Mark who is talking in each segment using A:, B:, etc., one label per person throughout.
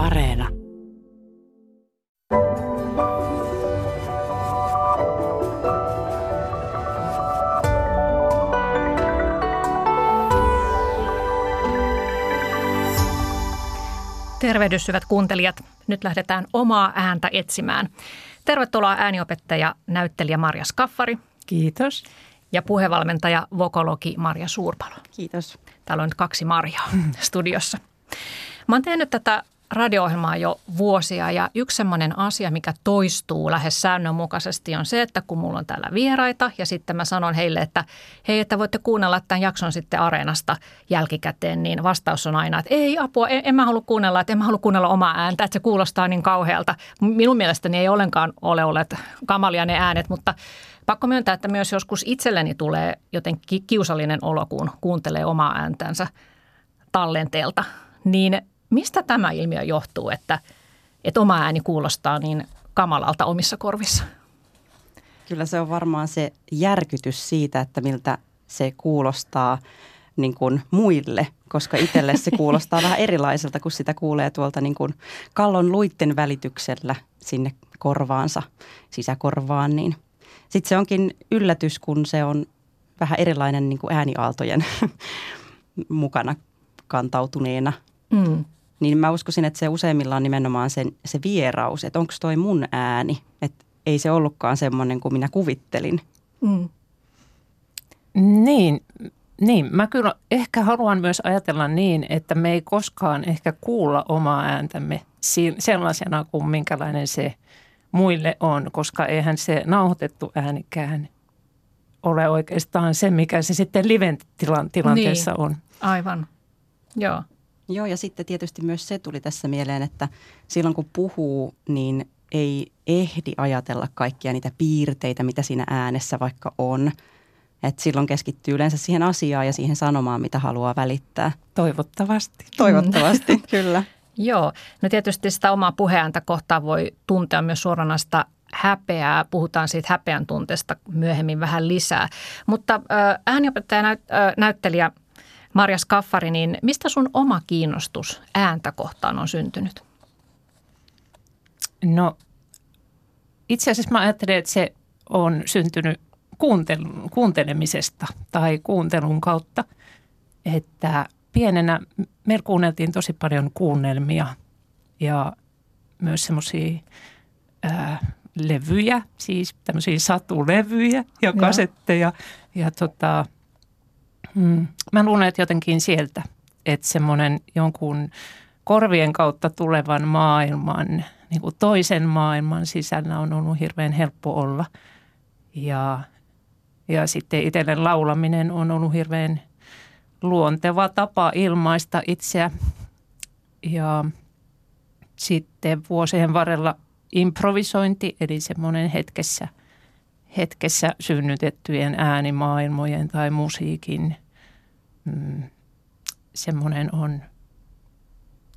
A: Areena.
B: Tervehdys hyvät kuuntelijat. Nyt lähdetään omaa ääntä etsimään. Tervetuloa ääniopettaja, näyttelijä Marja Skaffari.
C: Kiitos.
B: Ja puhevalmentaja, vokologi Marja Suurpalo.
C: Kiitos.
B: Täällä on nyt kaksi Marjaa studiossa. Mä oon tehnyt tätä radio-ohjelmaa jo vuosia ja yksi semmoinen asia, mikä toistuu lähes säännönmukaisesti on se, että kun mulla on täällä vieraita ja sitten mä sanon heille, että hei, että voitte kuunnella tämän jakson sitten Areenasta jälkikäteen, niin vastaus on aina, että ei apua, en, en mä halua kuunnella, että en mä halua kuunnella omaa ääntä, että se kuulostaa niin kauhealta. Minun mielestäni ei ollenkaan ole olleet kamalia ne äänet, mutta pakko myöntää, että myös joskus itselleni tulee jotenkin kiusallinen olo, kun kuuntelee omaa ääntänsä tallenteelta. Niin Mistä tämä ilmiö johtuu, että, että oma ääni kuulostaa niin kamalalta omissa korvissa?
C: Kyllä se on varmaan se järkytys siitä, että miltä se kuulostaa niin kuin muille, koska itselle se kuulostaa vähän erilaiselta, kun sitä kuulee tuolta niin kuin kallon luitten välityksellä sinne korvaansa, sisäkorvaan, niin sitten se onkin yllätys, kun se on vähän erilainen niin kuin ääniaaltojen mukana kantautuneena. Mm niin mä uskoisin, että se useimmilla on nimenomaan sen, se vieraus, että onko toi mun ääni, että ei se ollutkaan semmoinen kuin minä kuvittelin. Mm.
D: Niin, niin, mä kyllä ehkä haluan myös ajatella niin, että me ei koskaan ehkä kuulla omaa ääntämme sellaisena kuin minkälainen se muille on, koska eihän se nauhoitettu äänikään ole oikeastaan se, mikä se sitten live-tilanteessa niin, on.
B: Aivan, joo.
C: Joo, ja sitten tietysti myös se tuli tässä mieleen, että silloin kun puhuu, niin ei ehdi ajatella kaikkia niitä piirteitä, mitä siinä äänessä vaikka on. Et silloin keskittyy yleensä siihen asiaan ja siihen sanomaan, mitä haluaa välittää.
D: Toivottavasti.
C: Toivottavasti, kyllä.
B: Joo, no tietysti sitä omaa puheääntä kohtaa voi tuntea myös suoranaista häpeää. Puhutaan siitä häpeän tunteesta myöhemmin vähän lisää. Mutta ääniopettaja näyttelijä Marja Skaffari, niin mistä sun oma kiinnostus ääntä kohtaan on syntynyt?
D: No itse asiassa mä ajattelen, että se on syntynyt kuuntelun, kuuntelemisesta tai kuuntelun kautta, että pienenä me kuunneltiin tosi paljon kuunnelmia ja myös semmoisia levyjä, siis tämmöisiä satulevyjä ja kasetteja. Ja, ja tota, Mm. Mä luulen, että jotenkin sieltä, että semmoinen jonkun korvien kautta tulevan maailman, niin kuin toisen maailman sisällä on ollut hirveän helppo olla. Ja, ja sitten itselle laulaminen on ollut hirveän luonteva tapa ilmaista itseä. Ja sitten vuosien varrella improvisointi, eli semmoinen hetkessä – hetkessä synnytettyjen äänimaailmojen tai musiikin mm, semmoinen on,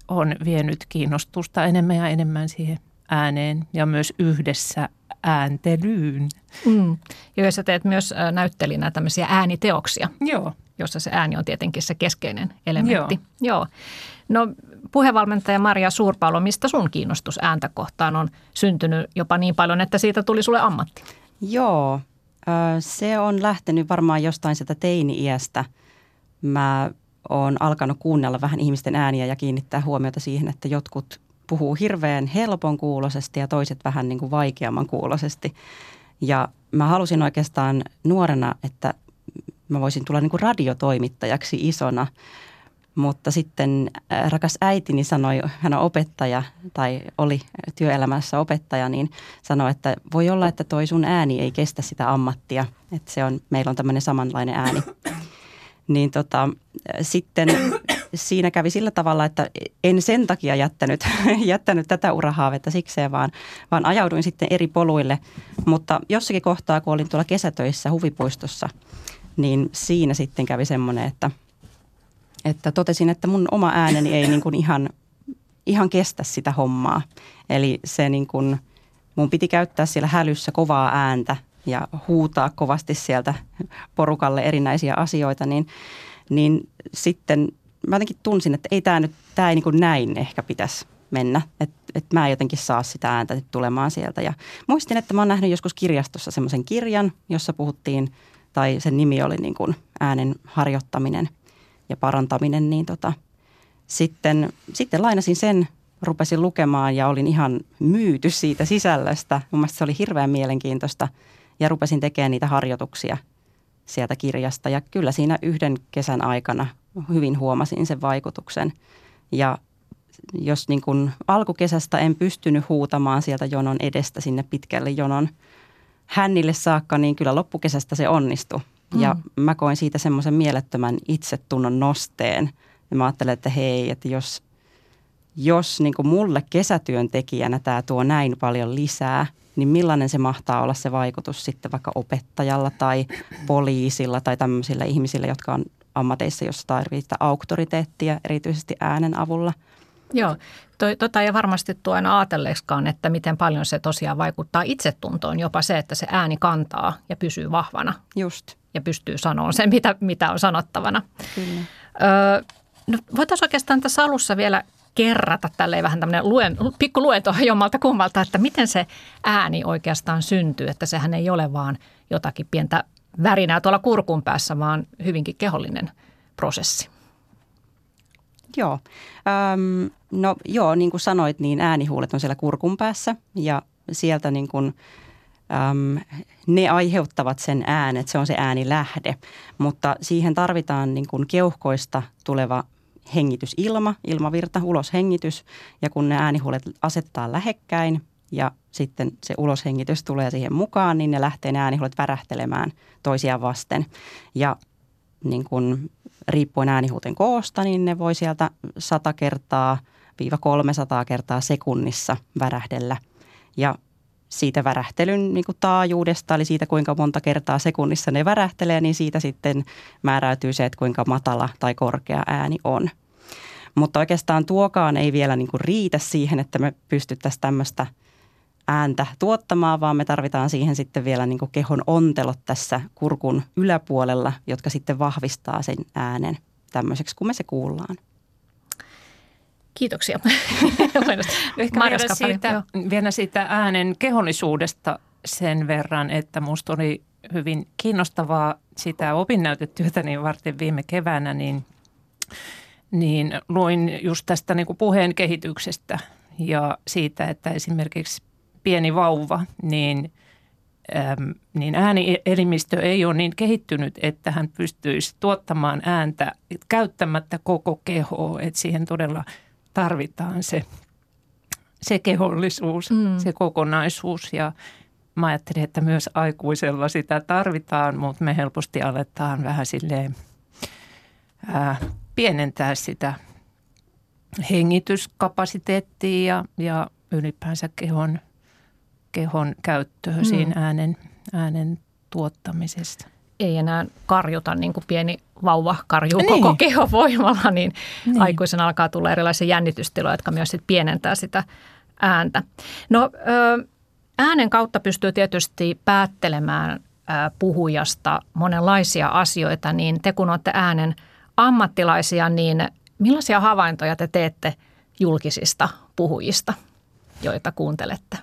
D: on vienyt kiinnostusta enemmän ja enemmän siihen ääneen ja myös yhdessä ääntelyyn. Mm.
B: Joo, sä teet myös näyttelinä tämmöisiä ääniteoksia.
D: Joo.
B: Jossa se ääni on tietenkin se keskeinen elementti. Joo. Joo. No puhevalmentaja Maria Suurpalo, mistä sun kiinnostus ääntä kohtaan on syntynyt jopa niin paljon, että siitä tuli sulle ammatti?
C: Joo, se on lähtenyt varmaan jostain sieltä teini-iästä. Mä oon alkanut kuunnella vähän ihmisten ääniä ja kiinnittää huomiota siihen, että jotkut puhuu hirveän helpon kuulosesti ja toiset vähän niin kuin vaikeamman kuulosesti. Ja mä halusin oikeastaan nuorena, että mä voisin tulla niin kuin radiotoimittajaksi isona – mutta sitten äh, rakas äitini sanoi, hän on opettaja tai oli työelämässä opettaja, niin sanoi, että voi olla, että toi sun ääni ei kestä sitä ammattia. Että se on, meillä on tämmöinen samanlainen ääni. Niin tota, sitten siinä kävi sillä tavalla, että en sen takia jättänyt, jättänyt tätä urahaavetta sikseen, vaan, vaan ajauduin sitten eri poluille. Mutta jossakin kohtaa, kun olin tuolla kesätöissä huvipuistossa, niin siinä sitten kävi semmoinen, että – että totesin, että mun oma ääneni ei niin kuin ihan, ihan kestä sitä hommaa. Eli se niin kuin, mun piti käyttää siellä hälyssä kovaa ääntä ja huutaa kovasti sieltä porukalle erinäisiä asioita, niin, niin sitten mä jotenkin tunsin, että ei tämä nyt, tämä ei niin kuin näin ehkä pitäisi mennä, että et mä en jotenkin saa sitä ääntä tulemaan sieltä. Ja muistin, että mä oon nähnyt joskus kirjastossa semmoisen kirjan, jossa puhuttiin, tai sen nimi oli niin kuin äänen harjoittaminen ja parantaminen, niin tota, sitten, sitten lainasin sen, rupesin lukemaan ja olin ihan myyty siitä sisällöstä. Mun mielestä se oli hirveän mielenkiintoista ja rupesin tekemään niitä harjoituksia sieltä kirjasta. Ja kyllä siinä yhden kesän aikana hyvin huomasin sen vaikutuksen. Ja jos niin kuin alkukesästä en pystynyt huutamaan sieltä jonon edestä sinne pitkälle jonon hännille saakka, niin kyllä loppukesästä se onnistui. Mm. Ja mä koin siitä semmoisen mielettömän itsetunnon nosteen. Ja mä ajattelen, että hei, että jos, jos niin kuin mulle kesätyöntekijänä tämä tuo näin paljon lisää, niin millainen se mahtaa olla se vaikutus sitten vaikka opettajalla tai poliisilla tai tämmöisillä ihmisillä, jotka on ammateissa, jossa tarvitsee auktoriteettia, erityisesti äänen avulla.
B: Joo, toi, tota ei varmasti tuo aina ajatelleeksikaan, että miten paljon se tosiaan vaikuttaa itsetuntoon. Jopa se, että se ääni kantaa ja pysyy vahvana.
C: Just.
B: Ja pystyy sanoa sen, mitä, mitä on sanottavana.
C: Kyllä.
B: Öö, no, voitaisiin oikeastaan tässä alussa vielä kerrata tälleen vähän tämmöinen luen, pikku luento jommalta kummalta, että miten se ääni oikeastaan syntyy. Että sehän ei ole vaan jotakin pientä värinää tuolla kurkun päässä, vaan hyvinkin kehollinen prosessi.
C: Joo. Öm, no joo, niin kuin sanoit, niin äänihuulet on siellä kurkun päässä ja sieltä niin kuin, äm, ne aiheuttavat sen äänet, se on se äänilähde. Mutta siihen tarvitaan niin kuin keuhkoista tuleva hengitysilma, ilmavirta, uloshengitys. Ja kun ne äänihuulet asetetaan lähekkäin ja sitten se uloshengitys tulee siihen mukaan, niin ne lähtee ne äänihuulet värähtelemään toisiaan vasten. Ja niin kun, riippuen äänihuuten koosta, niin ne voi sieltä 100 kertaa viiva 300 kertaa sekunnissa värähdellä. Ja siitä värähtelyn niin kuin taajuudesta, eli siitä kuinka monta kertaa sekunnissa ne värähtelee, niin siitä sitten määräytyy se, että kuinka matala tai korkea ääni on. Mutta oikeastaan tuokaan ei vielä niin kuin riitä siihen, että me pystyttäisiin tämmöistä ääntä tuottamaan, vaan me tarvitaan siihen sitten vielä niin kehon ontelot tässä kurkun yläpuolella, jotka sitten vahvistaa sen äänen tämmöiseksi, kun me se kuullaan.
B: Kiitoksia.
D: Ehkä vielä siitä, vielä siitä äänen kehollisuudesta sen verran, että minusta oli hyvin kiinnostavaa sitä opinnäytetyötäni varten viime keväänä, niin, niin luin just tästä niin kuin puheen kehityksestä ja siitä, että esimerkiksi pieni vauva, niin, äm, niin äänielimistö ei ole niin kehittynyt, että hän pystyisi tuottamaan ääntä käyttämättä koko kehoa, että siihen todella – tarvitaan se, se kehollisuus, mm. se kokonaisuus ja mä ajattelin, että myös aikuisella sitä tarvitaan, mutta me helposti aletaan vähän silleen ää, pienentää sitä hengityskapasiteettia ja, ja ylipäänsä kehon, kehon käyttöä mm. siinä äänen, äänen tuottamisesta
B: ei enää karjuta niin kuin pieni vauva karjuu niin. koko keho voimalla, niin, niin aikuisen alkaa tulla erilaisia jännitystiloja, jotka myös sit pienentää sitä ääntä. No äänen kautta pystyy tietysti päättelemään puhujasta monenlaisia asioita, niin te kun olette äänen ammattilaisia, niin millaisia havaintoja te teette julkisista puhujista, joita kuuntelette?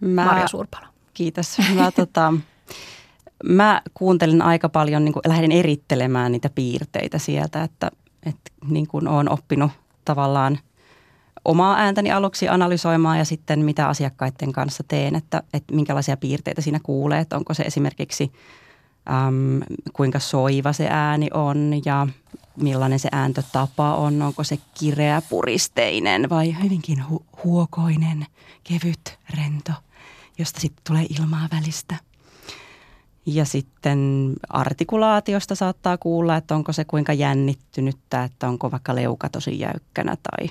B: Mä, Marja Suurpalo.
C: Kiitos. Mä tota, mä kuuntelin aika paljon, niin kuin lähdin erittelemään niitä piirteitä sieltä, että, että niin kuin olen oppinut tavallaan omaa ääntäni aluksi analysoimaan ja sitten mitä asiakkaiden kanssa teen, että, että minkälaisia piirteitä siinä kuulee, että onko se esimerkiksi äm, kuinka soiva se ääni on ja millainen se ääntötapa on, onko se kireä puristeinen vai hyvinkin hu- huokoinen, kevyt, rento, josta sitten tulee ilmaa välistä – ja sitten artikulaatiosta saattaa kuulla, että onko se kuinka jännittynyttä, että onko vaikka leuka tosi jäykkänä tai,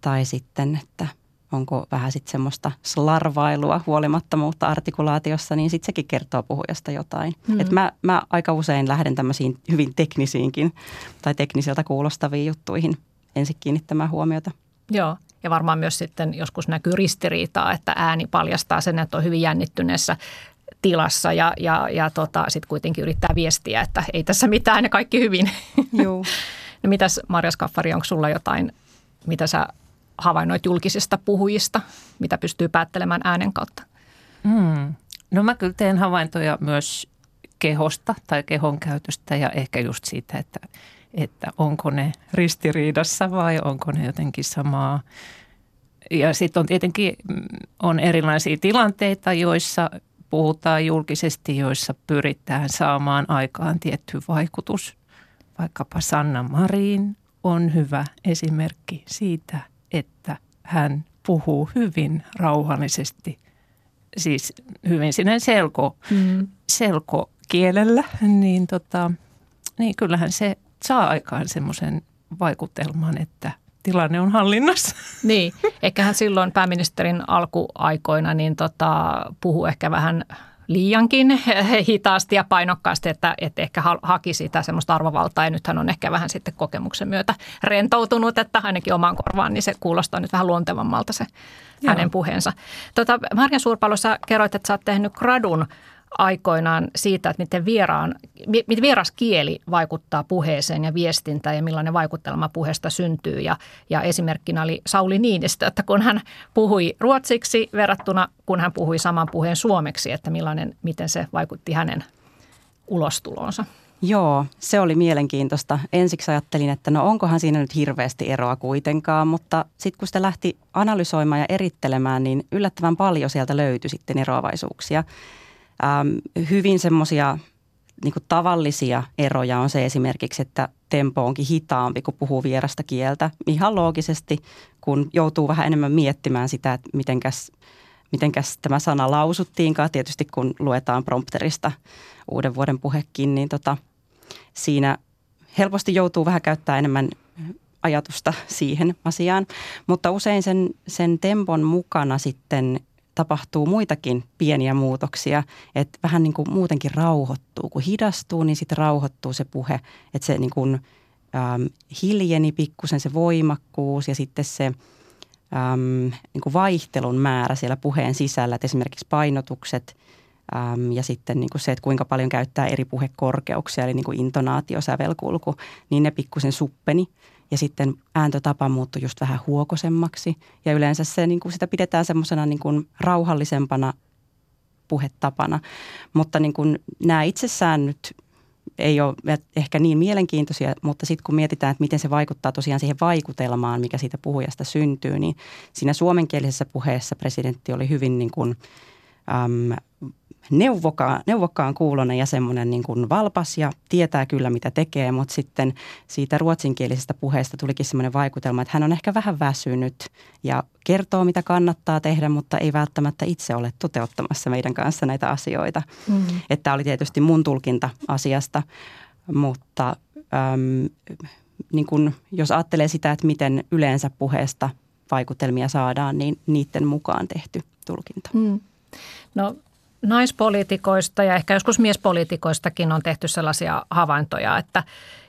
C: tai sitten, että onko vähän sitten semmoista slarvailua, huolimattomuutta artikulaatiossa, niin sitten sekin kertoo puhujasta jotain. Mm. Et mä, mä aika usein lähden tämmöisiin hyvin teknisiinkin tai tekniseltä kuulostaviin juttuihin ensin kiinnittämään huomiota.
B: Joo, ja varmaan myös sitten joskus näkyy ristiriitaa, että ääni paljastaa sen, että on hyvin jännittyneessä tilassa ja, ja, ja tota, sitten kuitenkin yrittää viestiä, että ei tässä mitään ja kaikki hyvin.
C: Joo.
B: no mitäs Marja Skaffari, onko sulla jotain, mitä sä havainnoit julkisista puhujista, mitä pystyy päättelemään äänen kautta?
D: Mm. No mä kyllä teen havaintoja myös kehosta tai kehon käytöstä ja ehkä just siitä, että, että onko ne ristiriidassa vai onko ne jotenkin samaa. Ja sitten on tietenkin mm, on erilaisia tilanteita, joissa puhutaan julkisesti, joissa pyritään saamaan aikaan tietty vaikutus. Vaikkapa Sanna Marin on hyvä esimerkki siitä, että hän puhuu hyvin rauhallisesti, siis hyvin sinne selko, mm. selkokielellä, niin, tota, niin kyllähän se saa aikaan semmoisen vaikutelman, että tilanne on hallinnassa.
B: Niin, ehkä hän silloin pääministerin alkuaikoina niin tota, puhuu ehkä vähän liiankin hitaasti ja painokkaasti, että, että ehkä haki sitä semmoista arvovaltaa ja nythän on ehkä vähän sitten kokemuksen myötä rentoutunut, että ainakin omaan korvaan, niin se kuulostaa nyt vähän luontevammalta se Joo. hänen puheensa. Tota, Marja Suurpalo, sä kerroit, että sä oot tehnyt gradun aikoinaan siitä, että miten, vieraan, miten vieras kieli vaikuttaa puheeseen ja viestintään ja millainen vaikutelma puheesta syntyy. Ja, ja esimerkkinä oli Sauli Niinistö, että kun hän puhui ruotsiksi verrattuna, kun hän puhui saman puheen suomeksi, että millainen, miten se vaikutti hänen ulostulonsa.
C: Joo, se oli mielenkiintoista. Ensiksi ajattelin, että no onkohan siinä nyt hirveästi eroa kuitenkaan, mutta sitten kun sitä lähti analysoimaan ja erittelemään, niin yllättävän paljon sieltä löytyi sitten eroavaisuuksia. Ähm, hyvin semmoisia niin tavallisia eroja on se esimerkiksi, että tempo onkin hitaampi, kun puhuu vierasta kieltä. Ihan loogisesti, kun joutuu vähän enemmän miettimään sitä, että mitenkäs, mitenkäs tämä sana lausuttiinkaan. Tietysti kun luetaan prompterista uuden vuoden puhekin, niin tota, siinä helposti joutuu vähän käyttää enemmän ajatusta siihen asiaan. Mutta usein sen, sen tempon mukana sitten tapahtuu muitakin pieniä muutoksia, että vähän niin kuin muutenkin rauhoittuu. Kun hidastuu, niin sitten rauhoittuu se puhe, että se niin kuin, ähm, hiljeni pikkusen se voimakkuus ja sitten se ähm, niin kuin vaihtelun määrä siellä puheen sisällä, että esimerkiksi painotukset ähm, ja sitten niin kuin se, että kuinka paljon käyttää eri puhekorkeuksia, eli niin kuin intonaatio, sävelkulku, niin ne pikkusen suppeni – ja sitten ääntötapa muuttui just vähän huokosemmaksi. Ja yleensä se, niin kuin sitä pidetään semmoisena niin kuin rauhallisempana puhetapana. Mutta niin kuin nämä itsessään nyt ei ole ehkä niin mielenkiintoisia, mutta sitten kun mietitään, että miten se vaikuttaa tosiaan siihen vaikutelmaan, mikä siitä puhujasta syntyy, niin siinä suomenkielisessä puheessa presidentti oli hyvin niin kuin, äm, neuvokkaan, neuvokkaan kuulonen ja semmoinen niin kuin valpas ja tietää kyllä mitä tekee, mutta sitten siitä ruotsinkielisestä puheesta tulikin semmoinen vaikutelma, että hän on ehkä vähän väsynyt ja kertoo mitä kannattaa tehdä, mutta ei välttämättä itse ole toteuttamassa meidän kanssa näitä asioita. Mm. Että oli tietysti mun tulkinta asiasta, mutta äm, niin kun, jos ajattelee sitä, että miten yleensä puheesta vaikutelmia saadaan, niin niiden mukaan tehty tulkinta. Mm.
B: No naispoliitikoista ja ehkä joskus miespoliitikoistakin on tehty sellaisia havaintoja, että,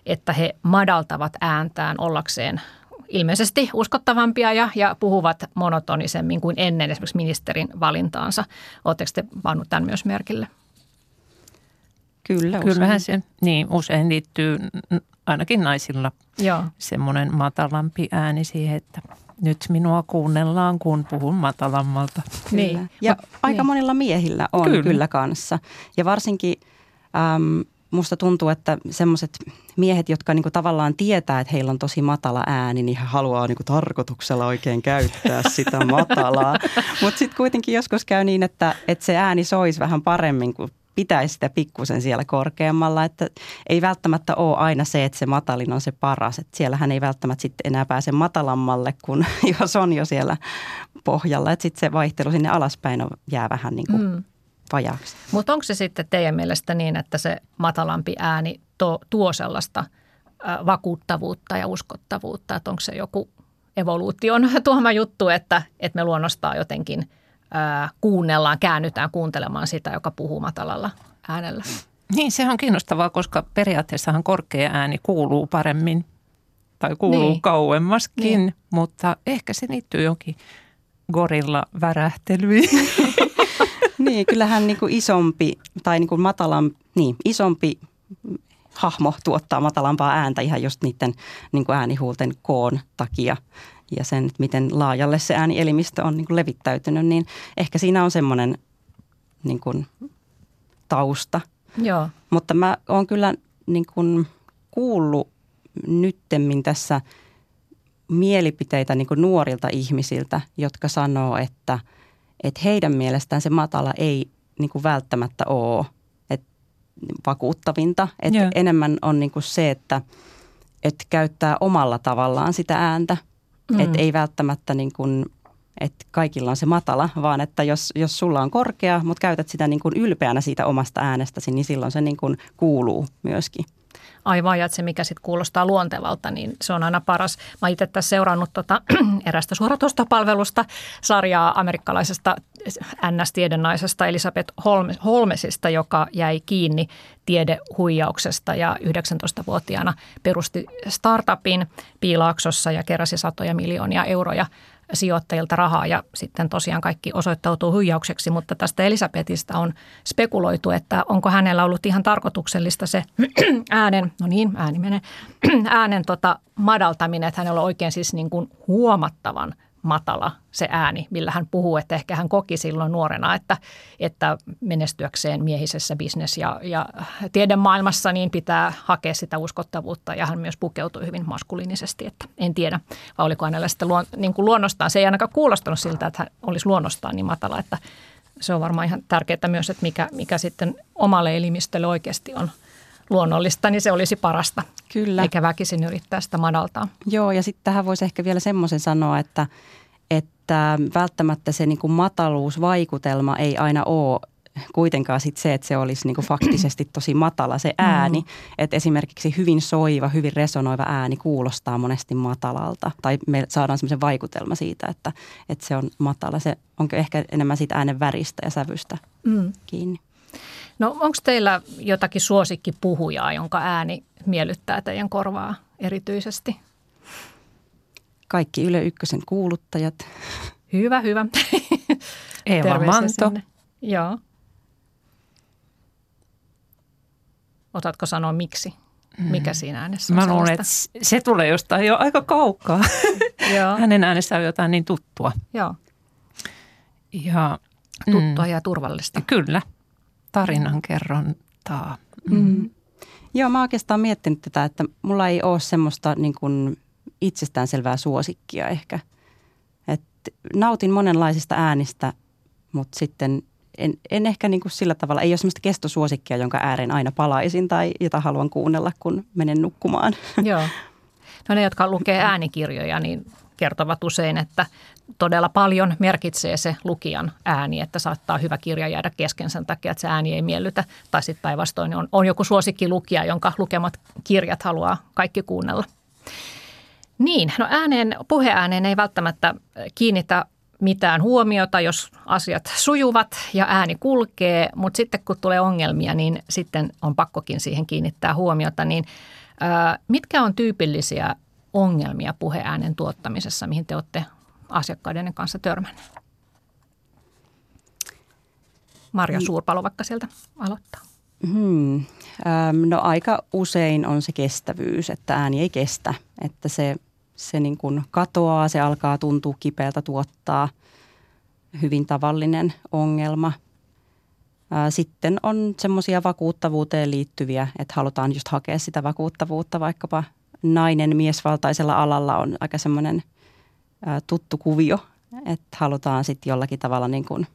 B: että he madaltavat ääntään ollakseen ilmeisesti uskottavampia ja, ja puhuvat monotonisemmin kuin ennen esimerkiksi ministerin valintaansa. Oletteko te pannut tämän myös merkille?
C: Kyllä,
D: Kyllähän se niin, usein liittyy ainakin naisilla Joo. semmoinen matalampi ääni siihen, että nyt minua kuunnellaan, kun puhun matalammalta.
C: Niin. Ja Mut, aika niin. monilla miehillä on kyllä, kyllä kanssa. Ja varsinkin äm, musta tuntuu, että semmoiset miehet, jotka niinku tavallaan tietää, että heillä on tosi matala ääni, niin he haluaa niinku tarkoituksella oikein käyttää sitä matalaa. Mutta sitten kuitenkin joskus käy niin, että, että se ääni soisi vähän paremmin kuin pitäisi sitä pikkusen siellä korkeammalla, että ei välttämättä ole aina se, että se matalin on se paras. Että siellähän ei välttämättä sitten enää pääse matalammalle, kun jos on jo siellä pohjalla. Että sitten se vaihtelu sinne alaspäin on, jää vähän niin kuin mm. vajaaksi.
B: Mutta onko se sitten teidän mielestä niin, että se matalampi ääni to, tuo sellaista vakuuttavuutta ja uskottavuutta, että onko se joku evoluution tuoma juttu, että, että me luonnostaan jotenkin – kuunnellaan, käännytään kuuntelemaan sitä, joka puhuu matalalla äänellä.
D: Niin, se on kiinnostavaa, koska periaatteessahan korkea ääni kuuluu paremmin tai kuuluu niin. kauemmaskin, niin. mutta ehkä se liittyy jonkin gorilla värähtelyyn.
C: niin, kyllähän niin kuin isompi tai niin kuin matalan, niin, isompi hahmo tuottaa matalampaa ääntä ihan just niiden niin kuin äänihuulten koon takia ja sen, että miten laajalle se äänielimistö on niin kuin levittäytynyt, niin ehkä siinä on semmoinen niin kuin tausta.
B: Joo.
C: Mutta mä oon kyllä niin kuin kuullut nyttemmin tässä mielipiteitä niin kuin nuorilta ihmisiltä, jotka sanoo, että, että heidän mielestään se matala ei niin kuin välttämättä ole että vakuuttavinta. Että
D: Joo.
C: enemmän on niin kuin se, että, että käyttää omalla tavallaan sitä ääntä. Mm. Että ei välttämättä niin kuin, että kaikilla on se matala, vaan että jos, jos sulla on korkea, mutta käytät sitä niin kuin ylpeänä siitä omasta äänestäsi, niin silloin se niin kuin kuuluu myöskin.
B: Aivan, ja se mikä sitten kuulostaa luontevalta, niin se on aina paras. Mä itse tässä seurannut tota, erästä suoratustapalvelusta sarjaa amerikkalaisesta NS-tiedennaisesta Elisabeth Holmes, Holmesista, joka jäi kiinni tiedehuijauksesta ja 19-vuotiaana perusti startupin Piilaaksossa ja keräsi satoja miljoonia euroja sijoittajilta rahaa ja sitten tosiaan kaikki osoittautuu huijaukseksi, mutta tästä Elisabetista on spekuloitu, että onko hänellä ollut ihan tarkoituksellista se äänen, no niin, ääni menee, äänen tota madaltaminen, että hänellä on oikein siis niin kuin huomattavan matala se ääni, millä hän puhuu, että ehkä hän koki silloin nuorena, että, että menestyäkseen miehisessä bisnes- ja, ja tiedemaailmassa niin pitää hakea sitä uskottavuutta. Ja hän myös pukeutui hyvin maskuliinisesti, että en tiedä, vai oliko hänellä sitten luon, niin kuin luonnostaan, se ei ainakaan kuulostanut siltä, että hän olisi luonnostaan niin matala, että se on varmaan ihan tärkeää myös, että mikä, mikä sitten omalle elimistölle oikeasti on luonnollista, niin se olisi parasta.
C: Kyllä.
B: Eikä väkisin yrittää sitä madaltaa.
C: Joo, ja sitten tähän voisi ehkä vielä semmoisen sanoa, että, että välttämättä se niin kuin mataluusvaikutelma ei aina ole kuitenkaan sit se, että se olisi niin kuin faktisesti tosi matala se ääni. Mm. Että esimerkiksi hyvin soiva, hyvin resonoiva ääni kuulostaa monesti matalalta. Tai me saadaan semmoisen vaikutelma siitä, että, että se on matala. Se onko ehkä enemmän siitä äänen väristä ja sävystä mm. kiinni.
B: No onko teillä jotakin suosikkipuhujaa, jonka ääni miellyttää teidän korvaa erityisesti?
C: Kaikki Yle Ykkösen kuuluttajat.
B: Hyvä, hyvä.
D: Eeva Manto.
B: sinne. Joo. Osaatko sanoa miksi? Mikä siinä äänessä on
D: Mä luulen, että se tulee jostain jo aika kaukaa.
B: Joo,
D: Hänen äänessä on jotain niin tuttua.
B: joo.
D: Ja,
B: tuttua ja turvallista.
D: Kyllä, tarinankerrontaa.
C: Mm. Joo, mä oikeastaan miettinyt tätä, että mulla ei ole semmoista niin kuin itsestäänselvää suosikkia ehkä. Et nautin monenlaisista äänistä, mutta sitten en, en ehkä niin kuin sillä tavalla, ei ole semmoista kestosuosikkia, jonka ääreen aina palaisin tai jota haluan kuunnella, kun menen nukkumaan.
B: Joo. No ne, jotka lukee äänikirjoja, niin kertovat usein, että todella paljon merkitsee se lukijan ääni, että saattaa hyvä kirja jäädä kesken sen takia, että se ääni ei miellytä. Tai sitten päinvastoin on, on joku suosikki lukija, jonka lukemat kirjat haluaa kaikki kuunnella. Niin, no ääneen, puheääneen ei välttämättä kiinnitä mitään huomiota, jos asiat sujuvat ja ääni kulkee, mutta sitten kun tulee ongelmia, niin sitten on pakkokin siihen kiinnittää huomiota. Niin, mitkä on tyypillisiä ongelmia puheäänen tuottamisessa, mihin te olette asiakkaiden kanssa törmänneet? Marja Suurpalo vaikka sieltä aloittaa.
C: Hmm. No aika usein on se kestävyys, että ääni ei kestä, että se, se niin kuin katoaa, se alkaa tuntua kipeältä tuottaa. Hyvin tavallinen ongelma. Sitten on semmoisia vakuuttavuuteen liittyviä, että halutaan just hakea sitä vakuuttavuutta, vaikkapa nainen miesvaltaisella alalla on aika semmoinen ää, tuttu kuvio, että halutaan sitten jollakin tavalla niin kuin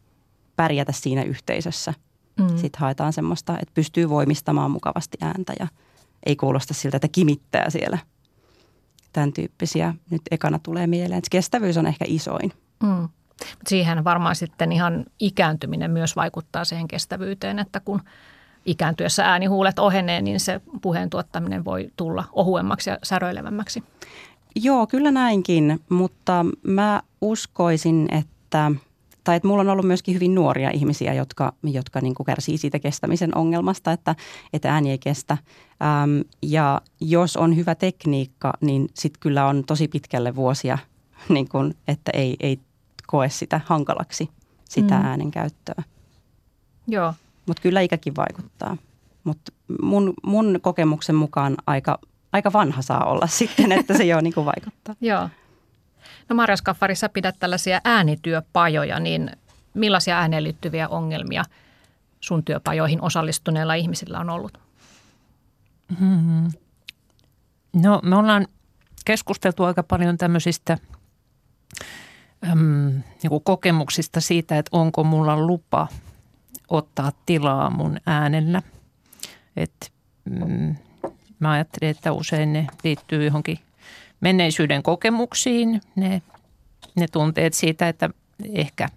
C: pärjätä siinä yhteisössä –
B: Mm.
C: sitten haetaan semmoista, että pystyy voimistamaan mukavasti ääntä ja ei kuulosta siltä, että kimittää siellä. Tämän tyyppisiä nyt ekana tulee mieleen. Että kestävyys on ehkä isoin.
B: Mm. Mut siihen varmaan sitten ihan ikääntyminen myös vaikuttaa siihen kestävyyteen, että kun ikääntyessä äänihuulet ohenee, niin se puheen tuottaminen voi tulla ohuemmaksi ja säröilevämmäksi.
C: Joo, kyllä näinkin, mutta mä uskoisin, että tai että mulla on ollut myöskin hyvin nuoria ihmisiä, jotka, jotka niin kuin kärsii siitä kestämisen ongelmasta, että, että ääni ei kestä. Ähm, ja jos on hyvä tekniikka, niin sitten kyllä on tosi pitkälle vuosia, niin kuin, että ei, ei koe sitä hankalaksi, sitä Mm. äänen käyttöä.
B: Joo.
C: Mutta kyllä ikäkin vaikuttaa. Mutta mun, mun kokemuksen mukaan aika, aika vanha saa olla sitten, että se jo niin kuin vaikuttaa.
B: Joo. No Marja Skaffari, sä pidät tällaisia äänityöpajoja, niin millaisia ääneen liittyviä ongelmia sun työpajoihin osallistuneilla ihmisillä on ollut?
D: Hmm. No me ollaan keskusteltu aika paljon tämmöisistä äm, niin kuin kokemuksista siitä, että onko mulla lupa ottaa tilaa mun äänellä. Et, mm, mä ajattelin, että usein ne liittyy johonkin menneisyyden kokemuksiin, ne, ne tunteet siitä, että ehkä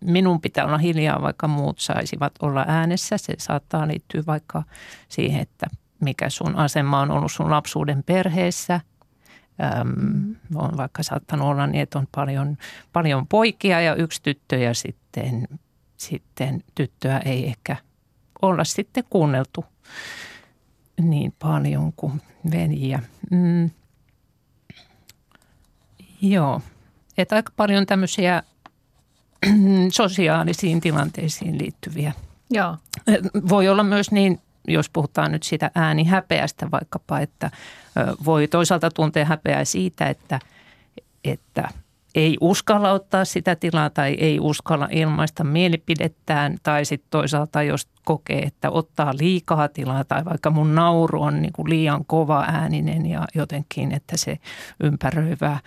D: minun pitää olla hiljaa, vaikka muut saisivat olla äänessä. Se saattaa liittyä vaikka siihen, että mikä sun asema on ollut sun lapsuuden perheessä. Öm, on vaikka saattanut olla niin, että on paljon, paljon poikia ja yksi tyttö ja sitten, sitten tyttöä ei ehkä olla sitten kuunneltu niin paljon kuin veljiä. Mm. Joo, että aika paljon tämmöisiä sosiaalisiin tilanteisiin liittyviä.
B: Joo.
D: Voi olla myös niin, jos puhutaan nyt sitä äänihäpeästä vaikkapa, että voi toisaalta tuntea häpeää siitä, että, että ei uskalla ottaa sitä tilaa tai ei uskalla ilmaista mielipidettään tai sitten toisaalta jos kokee, että ottaa liikaa tilaa tai vaikka mun nauru on niin kuin liian kova ääninen ja jotenkin, että se ympäröivä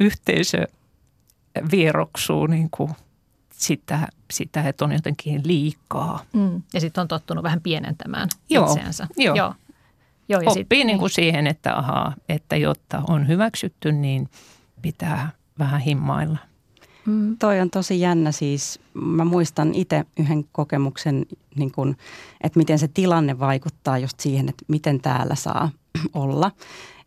D: yhteisö vieroksuu niin kuin sitä, sitä, että on jotenkin liikaa.
B: Mm. Ja sitten on tottunut vähän pienentämään
D: Joo,
B: itseänsä.
D: joo.
B: Joo. Joo, ja
D: Oppii
B: sit,
D: niin kuin siihen, että ahaa, että jotta on hyväksytty, niin pitää vähän himmailla.
B: Mm.
C: Toi on tosi jännä siis. Mä muistan itse yhden kokemuksen, niin kun, että miten se tilanne vaikuttaa just siihen, että miten täällä saa olla.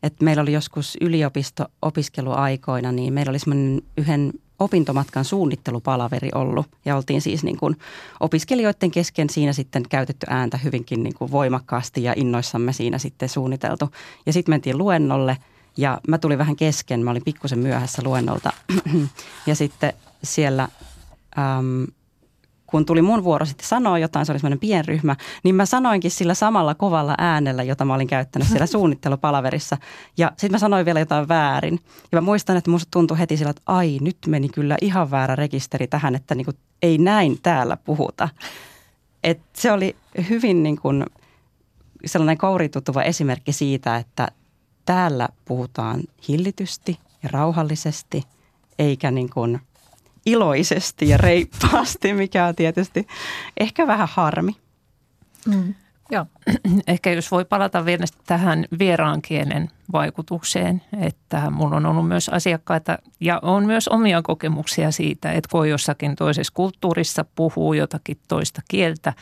C: Et meillä oli joskus yliopisto-opiskeluaikoina, niin meillä oli semmoinen yhden opintomatkan suunnittelupalaveri ollut. Ja oltiin siis niin kuin opiskelijoiden kesken siinä sitten käytetty ääntä hyvinkin niin kuin voimakkaasti ja innoissamme siinä sitten suunniteltu. Ja sitten mentiin luennolle ja mä tulin vähän kesken, mä olin pikkusen myöhässä luennolta. ja sitten siellä äm, kun tuli mun vuoro sitten sanoa jotain, se oli semmoinen pienryhmä, niin mä sanoinkin sillä samalla kovalla äänellä, jota mä olin käyttänyt siellä suunnittelupalaverissa. Ja sitten mä sanoin vielä jotain väärin. Ja mä muistan, että musta tuntui heti sillä, että ai nyt meni kyllä ihan väärä rekisteri tähän, että niin kuin, ei näin täällä puhuta. Et se oli hyvin niin kuin sellainen kouritutuva esimerkki siitä, että täällä puhutaan hillitysti ja rauhallisesti, eikä niin kuin – iloisesti ja reippaasti, mikä on tietysti ehkä vähän harmi.
B: Mm. Joo.
D: Ehkä jos voi palata vielä tähän vieraan kielen vaikutukseen, että mulla on ollut myös asiakkaita ja on myös omia kokemuksia siitä, että kun jossakin toisessa kulttuurissa puhuu jotakin toista kieltä,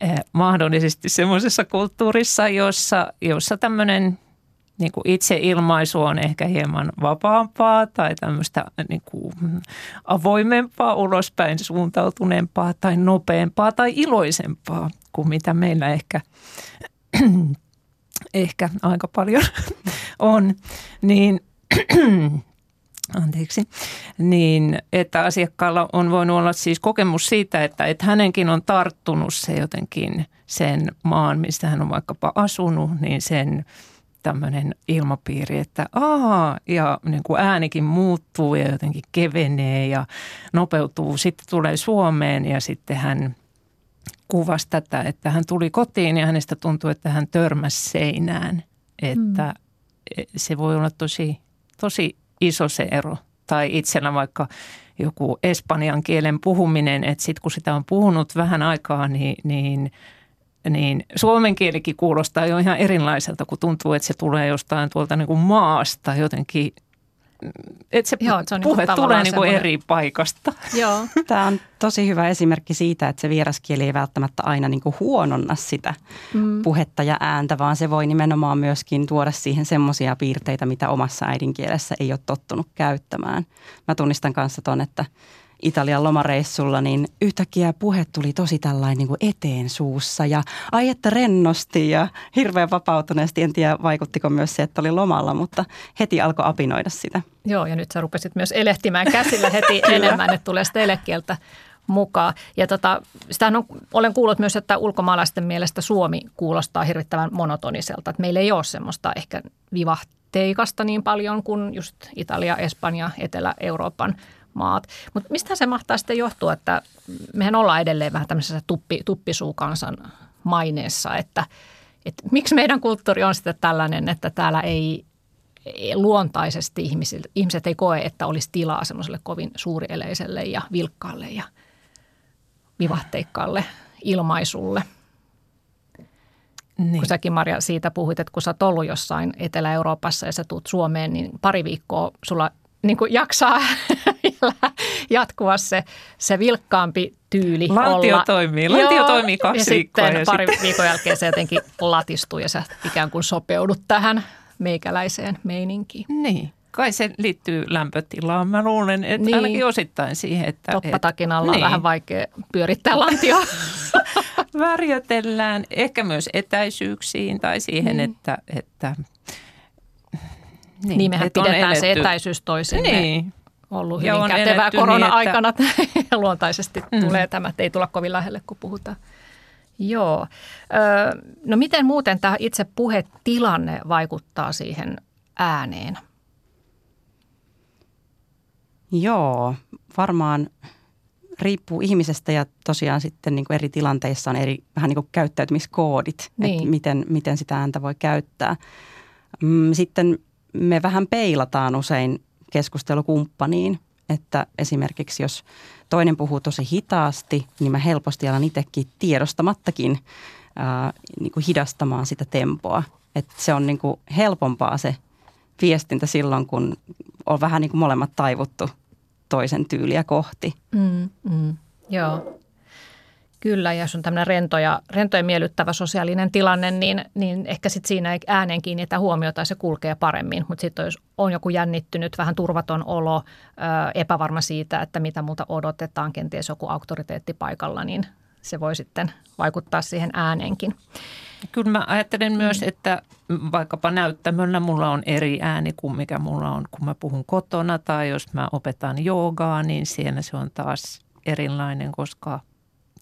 D: eh, mahdollisesti semmoisessa kulttuurissa, jossa, jossa tämmöinen niin kuin itseilmaisu on ehkä hieman vapaampaa tai tämmöistä niin kuin avoimempaa, ulospäin suuntautuneempaa tai nopeampaa tai iloisempaa kuin mitä meillä ehkä, ehkä aika paljon on, niin anteeksi, niin että asiakkaalla on voinut olla siis kokemus siitä, että, että hänenkin on tarttunut se jotenkin sen maan, mistä hän on vaikkapa asunut, niin sen tämmöinen ilmapiiri, että aa, ja niin kuin äänikin muuttuu ja jotenkin kevenee ja nopeutuu. Sitten tulee Suomeen ja sitten hän kuvasi tätä, että hän tuli kotiin ja hänestä tuntui, että hän törmäsi seinään. Että mm. se voi olla tosi, tosi iso se ero. Tai itsellä vaikka joku espanjan kielen puhuminen, että sitten kun sitä on puhunut vähän aikaa, niin, niin – niin suomen kielikin kuulostaa jo ihan erilaiselta, kun tuntuu, että se tulee jostain tuolta niin kuin maasta jotenkin että se, Joo, se on puhe niin tulee niin kuin eri paikasta.
B: Joo.
C: Tämä on tosi hyvä esimerkki siitä, että se vieraskieli ei välttämättä aina niin kuin huononna sitä mm. puhetta ja ääntä, vaan se voi nimenomaan myöskin tuoda siihen semmoisia piirteitä, mitä omassa äidinkielessä ei ole tottunut käyttämään. Mä tunnistan kanssa ton, että Italian lomareissulla, niin yhtäkkiä puhe tuli tosi tällainen niin kuin eteen suussa ja ai että rennosti ja hirveän vapautuneesti. En tiedä vaikuttiko myös se, että oli lomalla, mutta heti alkoi apinoida sitä.
B: Joo ja nyt sä rupesit myös elehtimään käsillä heti enemmän, että tulee sitä elekieltä mukaan. Ja tota, sitähän on, olen kuullut myös, että ulkomaalaisten mielestä Suomi kuulostaa hirvittävän monotoniselta. Että meillä ei ole semmoista ehkä vivahteikasta niin paljon kuin just Italia, Espanja, Etelä-Euroopan maat. Mutta mistä se mahtaa sitten johtua, että mehän ollaan edelleen vähän tämmöisessä tuppi, tuppisuukansan maineessa, että, että miksi meidän kulttuuri on sitten tällainen, että täällä ei luontaisesti ihmiset, ihmiset ei koe, että olisi tilaa semmoiselle kovin suurieleiselle ja vilkkaalle ja vivahteikkaalle ilmaisulle. Niin. Kun säkin Marja siitä puhuit, että kun sä oot ollut jossain Etelä-Euroopassa ja sä tuut Suomeen, niin pari viikkoa sulla niin kuin jaksaa jatkua se, se vilkkaampi tyyli
D: Lantio
B: olla.
D: toimii. Lantio Joo, toimii kaksi
B: ja
D: viikkoa.
B: Sitten
D: ja
B: pari
D: sitten...
B: viikon jälkeen se jotenkin latistuu ja sä ikään kuin sopeudut tähän meikäläiseen meininkiin.
D: Niin. Kai se liittyy lämpötilaan. Mä luulen, että niin. ainakin osittain siihen, että...
B: Toppatakin alla niin. on vähän vaikea pyörittää lantioa.
D: Värjötellään ehkä myös etäisyyksiin tai siihen, niin. että, että
B: niin, niin mehän pidetään se etäisyys toisinne. Niin. Ollut hyvin ja kätevää niin, korona-aikana. Niin, että... luontaisesti mm. tulee tämä, että ei tulla kovin lähelle, kun puhutaan. Joo. no miten muuten tämä itse puhetilanne vaikuttaa siihen ääneen?
C: Joo, varmaan riippuu ihmisestä ja tosiaan sitten niin kuin eri tilanteissa on eri vähän niin kuin käyttäytymiskoodit, niin. että miten, miten sitä ääntä voi käyttää. Mm, sitten me vähän peilataan usein keskustelukumppaniin, että esimerkiksi jos toinen puhuu tosi hitaasti, niin mä helposti alan itsekin tiedostamattakin ää, niin kuin hidastamaan sitä tempoa. Että se on niin kuin helpompaa se viestintä silloin, kun on vähän niin kuin molemmat taivuttu toisen tyyliä kohti.
B: Mm, mm, joo. Kyllä, ja jos on tämmöinen rento ja, rento ja miellyttävä sosiaalinen tilanne, niin, niin ehkä sitten siinä ei ääneen kiinnitä huomiota ja se kulkee paremmin. Mutta sitten jos on joku jännittynyt, vähän turvaton olo, epävarma siitä, että mitä muuta odotetaan, kenties joku auktoriteetti paikalla, niin se voi sitten vaikuttaa siihen ääneenkin.
D: Kyllä mä ajattelen myös, että vaikkapa näyttämöllä mulla on eri ääni kuin mikä mulla on, kun mä puhun kotona tai jos mä opetan joogaa, niin siinä se on taas erilainen, koska,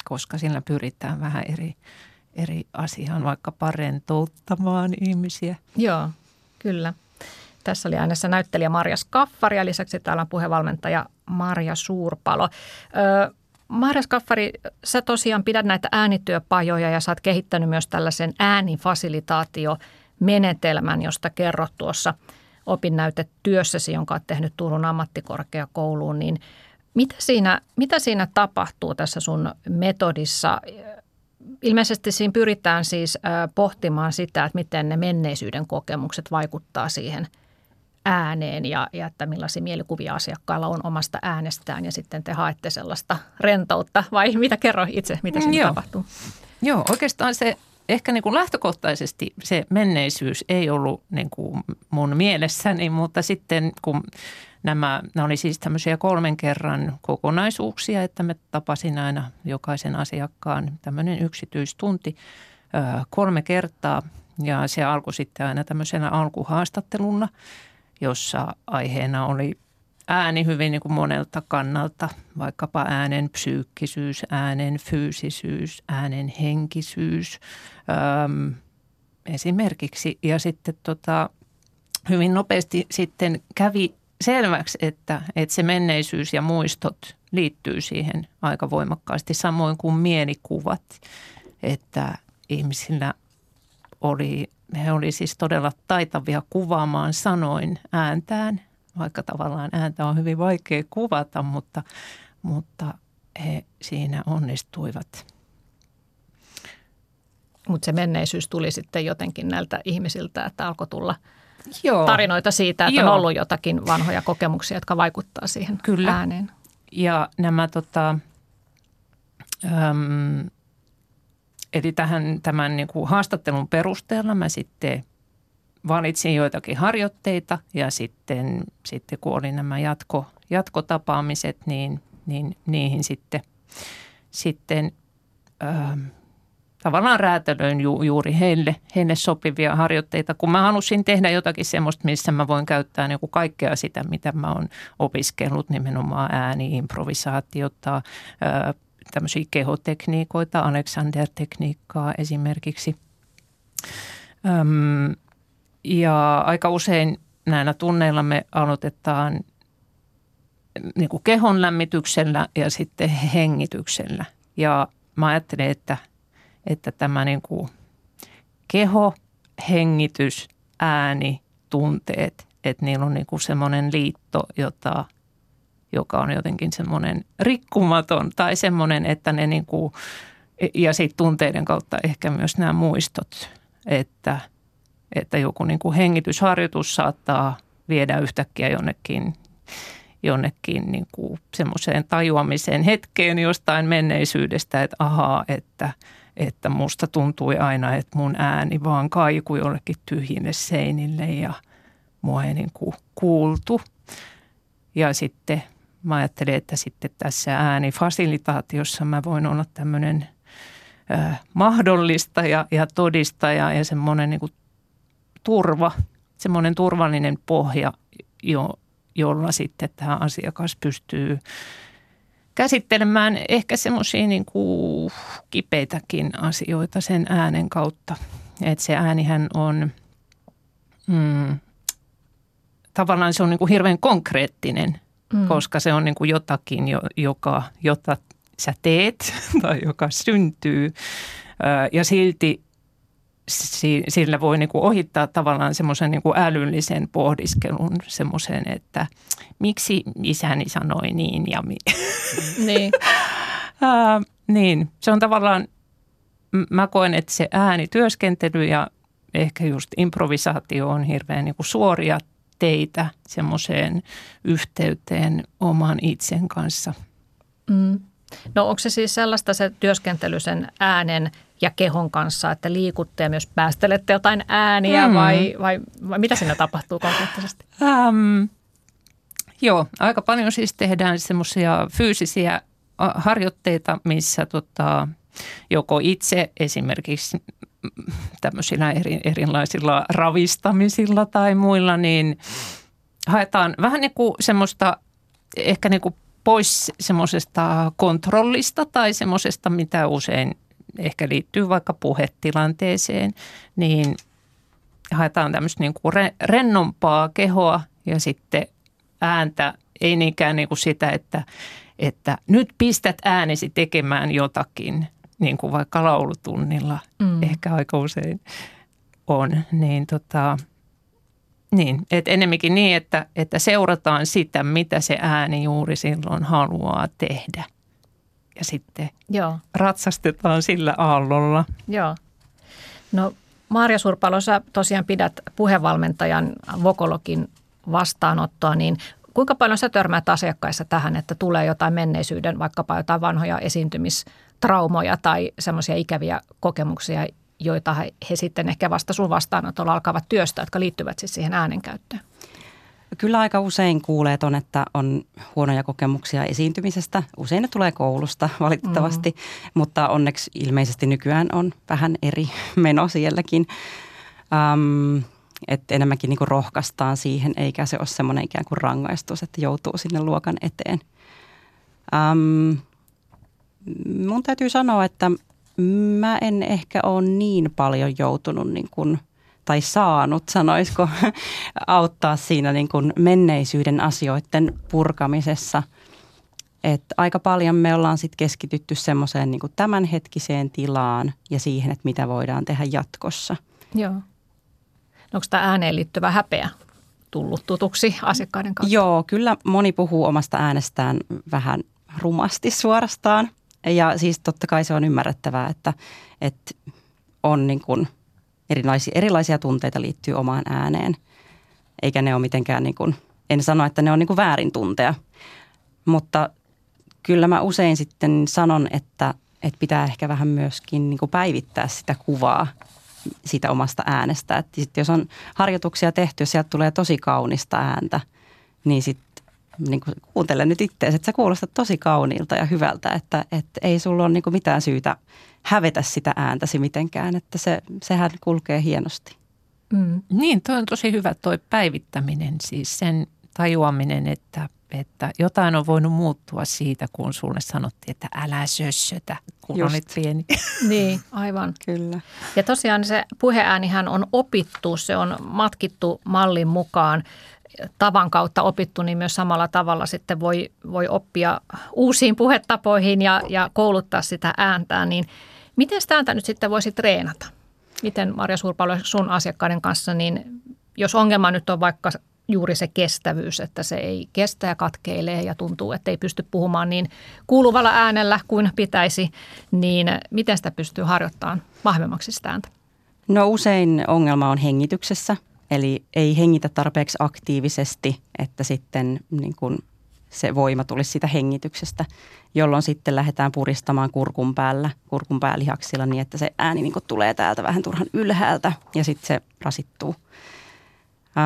D: koska sillä pyritään vähän eri, eri asiaan, vaikka parentouttamaan ihmisiä.
B: Joo, kyllä. Tässä oli äänessä näyttelijä Marja Skaffari ja lisäksi täällä on puhevalmentaja Marja Suurpalo. Öö, Marja Skaffari, sä tosiaan pidät näitä äänityöpajoja ja sä oot kehittänyt myös tällaisen äänifasilitaatiomenetelmän, josta kerrot tuossa opinnäytetyössäsi, jonka olet tehnyt Turun ammattikorkeakouluun, niin mitä siinä, mitä siinä tapahtuu tässä sun metodissa? Ilmeisesti siinä pyritään siis pohtimaan sitä, että miten ne menneisyyden kokemukset vaikuttaa siihen – ääneen ja, ja että millaisia mielikuvia asiakkailla on omasta äänestään ja sitten te haette sellaista rentoutta vai mitä kerro itse, mitä siinä Joo. tapahtuu?
D: Joo, oikeastaan se ehkä niin kuin lähtökohtaisesti se menneisyys ei ollut niin kuin mun mielessäni, mutta sitten kun nämä, nämä oli siis tämmöisiä kolmen kerran kokonaisuuksia, että me tapasin aina jokaisen asiakkaan tämmöinen yksityistunti kolme kertaa. Ja se alkoi sitten aina tämmöisenä alkuhaastatteluna – jossa aiheena oli ääni hyvin niin kuin monelta kannalta, vaikkapa äänen psyykkisyys, äänen fyysisyys, äänen henkisyys äm, esimerkiksi. Ja sitten tota, hyvin nopeasti sitten kävi selväksi, että, että se menneisyys ja muistot liittyy siihen aika voimakkaasti, samoin kuin mielikuvat, että ihmisillä oli he oli siis todella taitavia kuvaamaan sanoin ääntään, vaikka tavallaan ääntä on hyvin vaikea kuvata, mutta, mutta he siinä onnistuivat.
B: Mutta se menneisyys tuli sitten jotenkin näiltä ihmisiltä, että alkoi tulla Joo. tarinoita siitä, että Joo. on ollut jotakin vanhoja kokemuksia, jotka vaikuttaa siihen Kyllä. ääneen.
D: Ja nämä tota, äm, Eli tähän, tämän niin kuin haastattelun perusteella mä sitten valitsin joitakin harjoitteita ja sitten, sitten kun oli nämä jatko, jatkotapaamiset, niin, niin niihin sitten, sitten ö, ähm, tavallaan räätälöin ju, juuri heille, heille sopivia harjoitteita, kun mä halusin tehdä jotakin semmoista, missä mä voin käyttää niin kuin kaikkea sitä, mitä mä oon opiskellut, nimenomaan ääni, improvisaatiota, tämmöisiä kehotekniikoita, Alexander-tekniikkaa esimerkiksi. Öm, ja aika usein näillä tunneilla me aloitetaan niin kuin kehon lämmityksellä ja sitten hengityksellä. Ja mä ajattelen, että, että tämä niin kuin keho, hengitys, ääni, tunteet, että niillä on niin kuin semmoinen liitto, jota, joka on jotenkin semmoinen rikkumaton tai semmoinen, että ne niin kuin, ja sitten tunteiden kautta ehkä myös nämä muistot, että, että joku niin kuin hengitysharjoitus saattaa viedä yhtäkkiä jonnekin jonnekin niin kuin semmoiseen tajuamiseen hetkeen jostain menneisyydestä, että ahaa, että, että musta tuntui aina, että mun ääni vaan kaikui jollekin tyhjille seinille ja mua ei niin kuin kuultu. Ja sitten mä ajattelin, että sitten tässä äänifasilitaatiossa mä voin olla tämmöinen mahdollistaja ja todistaja ja semmoinen niin turva, semmoinen turvallinen pohja, jo, jolla sitten tämä asiakas pystyy käsittelemään ehkä semmoisia niin kuin kipeitäkin asioita sen äänen kautta. Että se äänihän on, mm, tavallaan se on niin kuin hirveän konkreettinen, mm. koska se on niin kuin jotakin, joka, jota sä teet tai joka syntyy. Ja silti sillä voi niin kuin ohittaa tavallaan semmoisen niin älyllisen pohdiskelun semmoisen, että miksi isäni sanoi niin ja mi-
B: Niin.
D: uh, niin, se on tavallaan, mä koen, että se äänityöskentely ja ehkä just improvisaatio on hirveän niin kuin suoria teitä semmoiseen yhteyteen oman itsen kanssa.
B: Mm. No onko se siis sellaista se työskentely sen äänen ja kehon kanssa, että liikutte ja myös päästelette jotain ääniä mm. vai, vai, vai mitä siinä tapahtuu konkreettisesti?
D: Um, joo, aika paljon siis tehdään semmoisia fyysisiä harjoitteita, missä tota, joko itse esimerkiksi tämmöisillä eri, erilaisilla ravistamisilla tai muilla, niin haetaan vähän niin kuin semmoista ehkä niin kuin pois semmoisesta kontrollista tai semmoisesta, mitä usein ehkä liittyy vaikka puhetilanteeseen, niin haetaan tämmöistä niin kuin rennompaa kehoa ja sitten ääntä, ei niinkään niin kuin sitä, että, että nyt pistät äänesi tekemään jotakin, niin kuin vaikka laulutunnilla mm. ehkä aika usein on, niin tota, niin, että enemmänkin niin, että, että seurataan sitä, mitä se ääni juuri silloin haluaa tehdä – ja sitten Joo. ratsastetaan sillä aallolla.
B: Joo. No Maria Surpalo, sä tosiaan pidät puhevalmentajan vokologin vastaanottoa, niin kuinka paljon sä törmäät asiakkaissa tähän, että tulee jotain menneisyyden, vaikkapa jotain vanhoja esiintymistraumoja tai semmoisia ikäviä kokemuksia, joita he, sitten ehkä vasta sun vastaanotolla alkavat työstä, jotka liittyvät siis siihen äänenkäyttöön?
C: Kyllä aika usein kuulee ton, että on huonoja kokemuksia esiintymisestä. Usein ne tulee koulusta valitettavasti, mm. mutta onneksi ilmeisesti nykyään on vähän eri meno sielläkin. Um, että enemmänkin niin rohkaistaan siihen, eikä se ole semmoinen ikään kuin rangaistus, että joutuu sinne luokan eteen. Um, mun täytyy sanoa, että mä en ehkä ole niin paljon joutunut niin kuin – tai saanut, sanoisiko, auttaa siinä niin kuin menneisyyden asioiden purkamisessa. Et aika paljon me ollaan sitten keskitytty semmoiseen niin tämänhetkiseen tilaan ja siihen, että mitä voidaan tehdä jatkossa.
B: Joo. Onko tämä ääneen liittyvä häpeä tullut tutuksi asiakkaiden kautta?
C: Joo, kyllä moni puhuu omasta äänestään vähän rumasti suorastaan. Ja siis totta kai se on ymmärrettävää, että, että on niin kuin – erilaisia, erilaisia tunteita liittyy omaan ääneen. Eikä ne ole mitenkään, niin kuin, en sano, että ne on niin kuin väärin tuntea. Mutta kyllä mä usein sitten sanon, että, että pitää ehkä vähän myöskin niin kuin päivittää sitä kuvaa siitä omasta äänestä. Että sitten jos on harjoituksia tehty sieltä tulee tosi kaunista ääntä, niin sitten niin kuin, kuuntele nyt itseäsi, että sä kuulostat tosi kauniilta ja hyvältä, että, että ei sulla ole niin kuin mitään syytä hävetä sitä ääntäsi mitenkään, että se, sehän kulkee hienosti.
D: Mm. Niin, toi on tosi hyvä toi päivittäminen, siis sen tajuaminen, että, että jotain on voinut muuttua siitä, kun sulle sanottiin, että älä sössötä, kun Just. olit pieni.
B: Niin, aivan.
C: Kyllä.
B: Ja tosiaan se puheäänihän on opittu, se on matkittu mallin mukaan tavan kautta opittu, niin myös samalla tavalla sitten voi, voi oppia uusiin puhetapoihin ja, ja kouluttaa sitä ääntää. Niin miten sitä ääntä nyt sitten voisi treenata? Miten Marja Suurpalo sun asiakkaiden kanssa, niin jos ongelma nyt on vaikka juuri se kestävyys, että se ei kestä ja katkeilee ja tuntuu, että ei pysty puhumaan niin kuuluvalla äänellä kuin pitäisi, niin miten sitä pystyy harjoittamaan vahvemmaksi sitä ääntä?
C: No usein ongelma on hengityksessä, eli ei hengitä tarpeeksi aktiivisesti, että sitten niin kuin se voima tulisi sitä hengityksestä, jolloin sitten lähdetään puristamaan kurkun päällä, kurkun päälihaksilla niin, että se ääni niin tulee täältä vähän turhan ylhäältä ja sitten se rasittuu.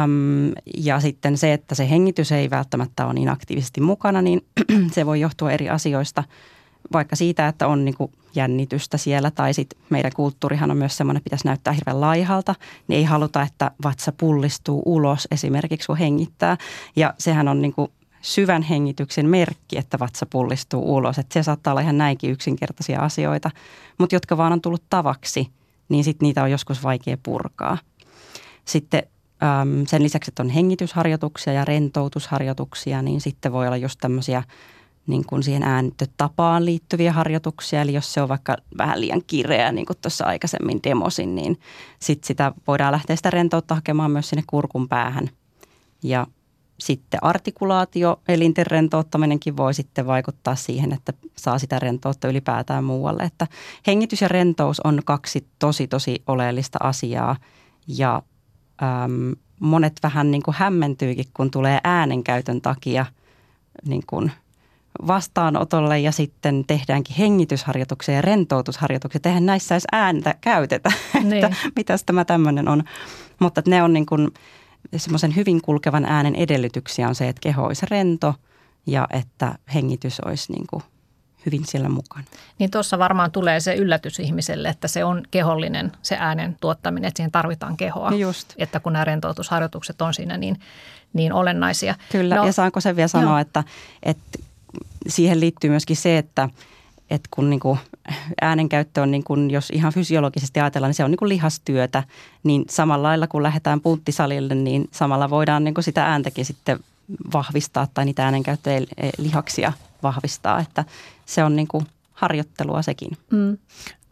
C: Öm, ja sitten se, että se hengitys ei välttämättä ole niin aktiivisesti mukana, niin se voi johtua eri asioista, vaikka siitä, että on niin kuin jännitystä siellä tai sitten meidän kulttuurihan on myös semmoinen, että pitäisi näyttää hirveän laihalta, niin ei haluta, että vatsa pullistuu ulos esimerkiksi kun hengittää. Ja sehän on niin kuin syvän hengityksen merkki, että vatsa pullistuu ulos. Että se saattaa olla ihan näinkin yksinkertaisia asioita, mutta jotka vaan on tullut tavaksi, niin sitten niitä on joskus vaikea purkaa. Sitten äm, sen lisäksi, että on hengitysharjoituksia ja rentoutusharjoituksia, niin sitten voi olla just tämmöisiä niin kuin siihen ääntötapaan liittyviä harjoituksia. Eli jos se on vaikka vähän liian kireä, niin kuin tuossa aikaisemmin demosin, niin sitten sitä voidaan lähteä sitä rentoutta hakemaan myös sinne kurkun päähän. Ja sitten artikulaatio, elinten rentouttaminenkin voi sitten vaikuttaa siihen, että saa sitä rentoutta ylipäätään muualle. Että hengitys ja rentous on kaksi tosi tosi oleellista asiaa ja äm, monet vähän niin kuin hämmentyykin, kun tulee äänenkäytön takia niin kuin vastaanotolle ja sitten tehdäänkin hengitysharjoituksia ja rentoutusharjoituksia. Eihän näissä edes ääntä käytetä, niin. että mitäs tämä tämmöinen on. Mutta ne on niin kuin – semmoisen hyvin kulkevan äänen edellytyksiä on se, että keho olisi rento ja että hengitys olisi niin kuin hyvin siellä mukana.
B: Niin tuossa varmaan tulee se yllätys ihmiselle, että se on kehollinen se äänen tuottaminen, että siihen tarvitaan kehoa.
C: Just.
B: Että kun nämä rentoutusharjoitukset on siinä niin, niin olennaisia.
C: Kyllä, no, ja saanko sen vielä sanoa, että, että siihen liittyy myöskin se, että – että kun niin kuin äänenkäyttö on, niin kuin, jos ihan fysiologisesti ajatellaan, niin se on niin kuin lihastyötä, niin samalla lailla kun lähdetään punttisalille, niin samalla voidaan niin kuin sitä ääntäkin sitten vahvistaa tai niitä äänenkäyttöjä lihaksia vahvistaa, että se on niin kuin harjoittelua sekin. Mm.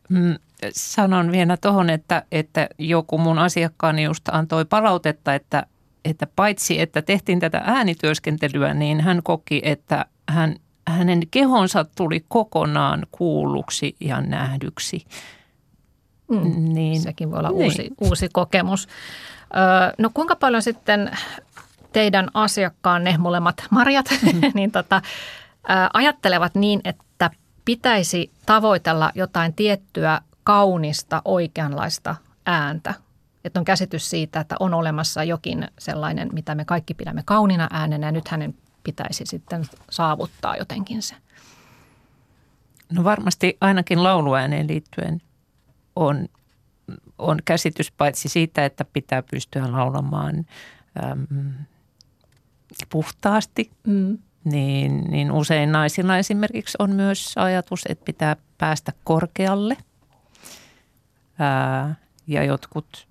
D: Mm, sanon vielä tuohon, että, että joku mun asiakkaani just antoi palautetta, että, että paitsi että tehtiin tätä äänityöskentelyä, niin hän koki, että hän hänen kehonsa tuli kokonaan kuulluksi ja nähdyksi.
B: Mm, niin, sekin voi olla niin. uusi, uusi kokemus. Öö, no kuinka paljon sitten teidän asiakkaanne, molemmat marjat, mm-hmm. niin tota, ö, ajattelevat niin, että pitäisi tavoitella jotain tiettyä kaunista, oikeanlaista ääntä? Että on käsitys siitä, että on olemassa jokin sellainen, mitä me kaikki pidämme kaunina äänenä ja nyt hänen pitäisi sitten saavuttaa jotenkin se?
D: No varmasti ainakin lauluääneen liittyen on, on käsitys paitsi siitä, että pitää pystyä laulamaan äm, puhtaasti, mm. niin, niin usein naisilla esimerkiksi on myös ajatus, että pitää päästä korkealle. Ää, ja jotkut,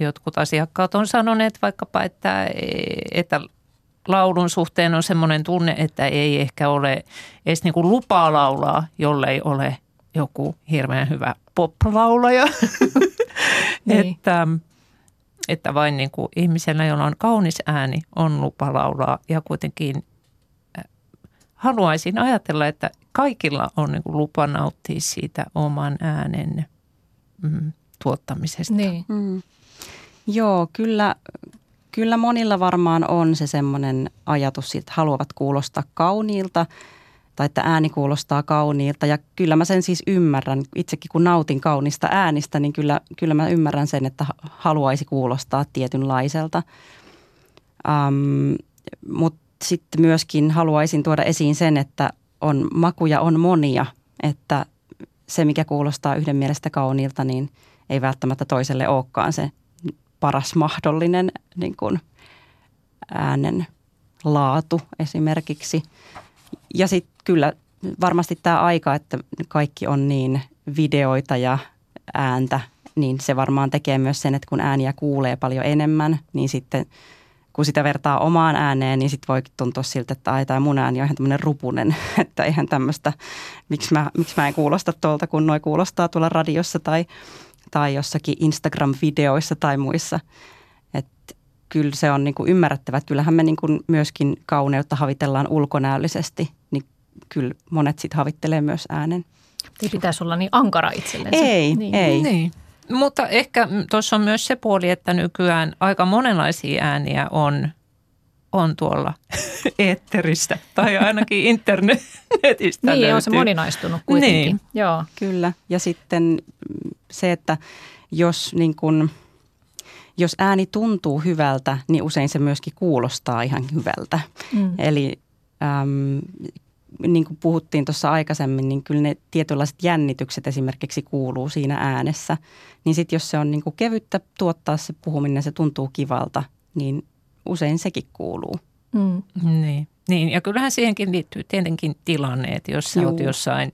D: jotkut asiakkaat on sanoneet vaikkapa, että, että laulun suhteen on semmoinen tunne, että ei ehkä ole edes niin kuin lupaa laulaa, jollei ole joku hirveän hyvä pop-laulaja. niin. että, että vain niin kuin ihmisellä, jolla on kaunis ääni, on lupa laulaa ja kuitenkin äh, haluaisin ajatella, että kaikilla on niin kuin lupa nauttia siitä oman äänen mm, tuottamisesta.
C: Niin. Mm. Joo, kyllä kyllä monilla varmaan on se semmoinen ajatus, että haluavat kuulostaa kauniilta tai että ääni kuulostaa kauniilta. Ja kyllä mä sen siis ymmärrän. Itsekin kun nautin kaunista äänistä, niin kyllä, kyllä mä ymmärrän sen, että haluaisi kuulostaa tietynlaiselta. Um, Mutta sitten myöskin haluaisin tuoda esiin sen, että on makuja on monia, että se mikä kuulostaa yhden mielestä kauniilta, niin ei välttämättä toiselle olekaan se paras mahdollinen niin kuin äänen laatu esimerkiksi. Ja sitten kyllä varmasti tämä aika, että kaikki on niin videoita ja ääntä, niin se varmaan tekee myös sen, että kun ääniä kuulee paljon enemmän, niin sitten kun sitä vertaa omaan ääneen, niin sitten voi tuntua siltä, että ai tämä mun ääni on ihan tämmöinen rupunen, että eihän tämmöistä, miksi mä, miksi mä en kuulosta tuolta, kun noi kuulostaa tuolla radiossa tai, tai jossakin Instagram-videoissa tai muissa. Että kyllä se on niin kuin ymmärrettävä. Kyllähän me niin kuin myöskin kauneutta havitellaan ulkonäöllisesti, niin kyllä monet sitten havittelee myös äänen.
B: Ei pitäisi olla niin ankara itsellensä.
C: Ei, niin. ei.
D: Niin. Mutta ehkä tuossa on myös se puoli, että nykyään aika monenlaisia ääniä on, on tuolla eetterissä tai ainakin internetistä
B: Niin,
D: löytyy.
B: on se moninaistunut kuitenkin.
D: Niin.
B: Joo.
C: Kyllä. Ja sitten se, että jos niin kun, jos ääni tuntuu hyvältä, niin usein se myöskin kuulostaa ihan hyvältä.
B: Mm.
C: Eli äm, niin kuin puhuttiin tuossa aikaisemmin, niin kyllä ne tietynlaiset jännitykset esimerkiksi kuuluu siinä äänessä. Niin sitten jos se on niin kuin kevyttä tuottaa se puhuminen, se tuntuu kivalta, niin usein sekin kuuluu.
B: Mm.
D: Niin. niin, ja kyllähän siihenkin liittyy tietenkin tilanne, että jos sä
C: Juu.
D: oot jossain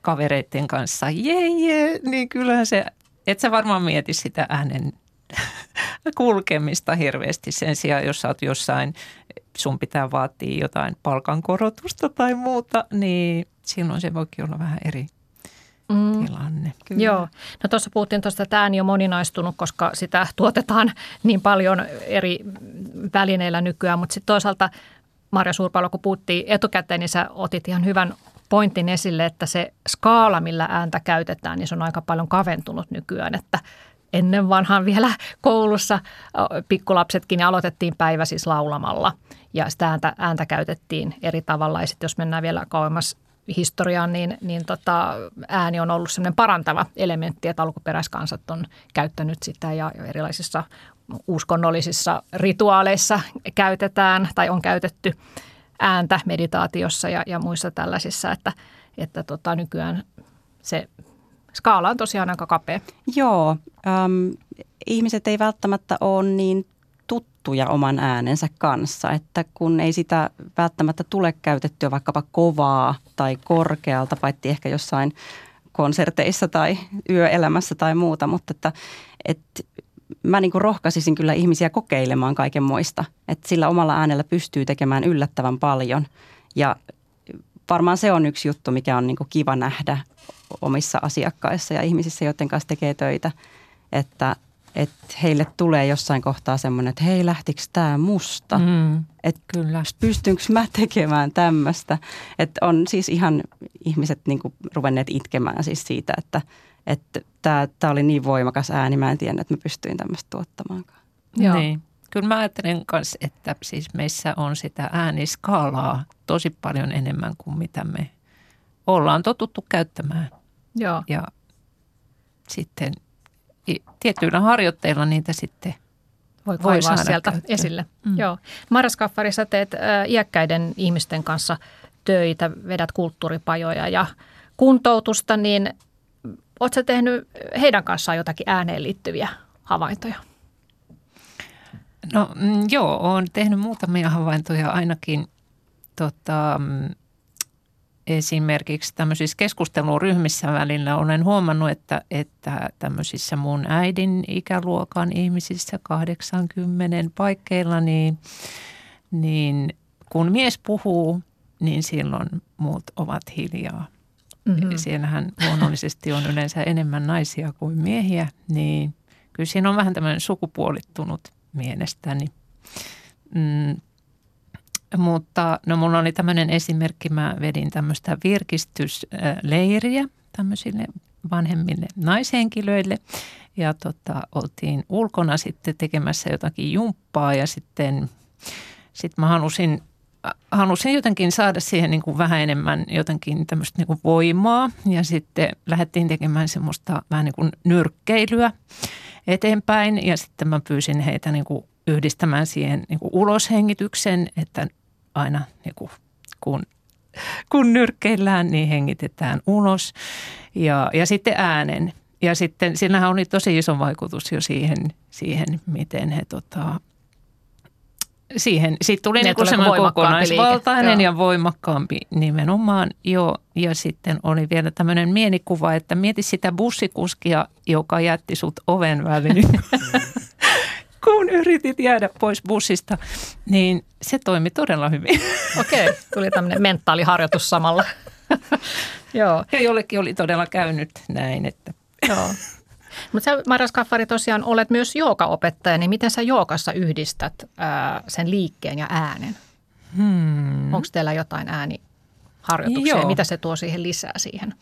D: kavereiden kanssa, jee, jee, niin kyllähän se, et sä varmaan mieti sitä äänen kulkemista hirveästi sen sijaan, jos sä oot jossain, sun pitää vaatia jotain palkankorotusta tai muuta, niin silloin se voikin olla vähän eri
B: Mm.
D: tilanne.
C: Kyllä.
B: Joo. No tuossa puhuttiin tuosta, että ääni on moninaistunut, koska sitä tuotetaan niin paljon eri välineillä nykyään. Mutta sitten toisaalta Marja Suurpalo, kun puhuttiin etukäteen, niin sä otit ihan hyvän pointin esille, että se skaala, millä ääntä käytetään, niin se on aika paljon kaventunut nykyään. Että ennen vanhaan vielä koulussa pikkulapsetkin niin aloitettiin päivä siis laulamalla ja sitä ääntä, ääntä käytettiin eri tavalla. Ja sitten jos mennään vielä kauemmas historiaan, niin, niin tota, ääni on ollut sellainen parantava elementti, että alkuperäiskansat on käyttänyt sitä ja erilaisissa uskonnollisissa rituaaleissa käytetään tai on käytetty ääntä meditaatiossa ja, ja muissa tällaisissa, että, että tota, nykyään se skaala on tosiaan aika kapea.
C: Joo, äm, ihmiset ei välttämättä ole niin tuttuja oman äänensä kanssa, että kun ei sitä välttämättä tule käytettyä vaikkapa kovaa tai korkealta, paitsi ehkä jossain konserteissa tai yöelämässä tai muuta, mutta että, että mä niin rohkaisisin kyllä ihmisiä kokeilemaan kaikenmoista, että sillä omalla äänellä pystyy tekemään yllättävän paljon. Ja varmaan se on yksi juttu, mikä on niin kiva nähdä omissa asiakkaissa ja ihmisissä, joiden kanssa tekee töitä, että, että heille tulee jossain kohtaa semmoinen, että hei lähtikö tämä musta?
D: Mm,
C: Että
D: kyllä.
C: pystynkö mä tekemään tämmöistä? Että on siis ihan ihmiset niin kuin ruvenneet itkemään siis siitä, että että tämä, tämä oli niin voimakas ääni, mä en tiedä, että mä pystyin tämmöistä tuottamaankaan.
B: Joo.
D: Niin. Kyllä mä ajattelen myös, että siis meissä on sitä ääniskaalaa tosi paljon enemmän kuin mitä me ollaan totuttu käyttämään.
B: Joo.
D: Ja sitten tietyillä harjoitteilla niitä sitten
B: voi
D: Voi saada
B: sieltä
D: käyttöön.
B: esille.
D: Mm.
B: Joo. Marja Skaffari, sä teet ä, iäkkäiden ihmisten kanssa töitä, vedät kulttuuripajoja ja kuntoutusta, niin sä tehnyt heidän kanssaan jotakin ääneen liittyviä havaintoja?
D: No mm, joo, olen tehnyt muutamia havaintoja ainakin tota, mm, esimerkiksi tämmöisissä keskusteluryhmissä välillä olen huomannut, että, että tämmöisissä mun äidin ikäluokan ihmisissä 80 paikkeilla, niin, niin kun mies puhuu, niin silloin muut ovat hiljaa.
B: Mm-hmm.
D: Siellähän luonnollisesti on yleensä enemmän naisia kuin miehiä, niin kyllä siinä on vähän tämmöinen sukupuolittunut mielestäni. Mm, mutta no mulla oli tämmöinen esimerkki, mä vedin tämmöistä virkistysleiriä tämmöisille vanhemmille naishenkilöille. Ja tota, oltiin ulkona sitten tekemässä jotakin jumppaa ja sitten sit mä halusin halusin jotenkin saada siihen niin kuin vähän enemmän jotenkin tämmöistä niin kuin voimaa. Ja sitten lähdettiin tekemään semmoista vähän niin kuin nyrkkeilyä eteenpäin. Ja sitten mä pyysin heitä niin kuin yhdistämään siihen niin kuin uloshengityksen, että aina niin kuin, kun, kun nyrkkeillään, niin hengitetään ulos ja, ja sitten äänen. Ja sitten sillähän oli tosi iso vaikutus jo siihen, siihen miten he tota, siihen. Siitä tuli niin kuin semmoinen kokonaisvaltainen liike. ja voimakkaampi nimenomaan jo. Ja sitten oli vielä tämmöinen mielikuva, että mieti sitä bussikuskia, joka jätti sut oven väliin. kun yritit jäädä pois bussista, niin se toimi todella hyvin.
B: Okei, okay, tuli tämmöinen mentaaliharjoitus samalla.
D: Joo. Ja jollekin oli todella käynyt näin, että...
B: Joo. Mutta sä, Maras Kaffari, tosiaan olet myös joogaopettaja, niin miten sä jookassa yhdistät ää, sen liikkeen ja äänen? Hmm. Onko teillä jotain ääniharjoituksia? Joo. Mitä se tuo siihen lisää siihen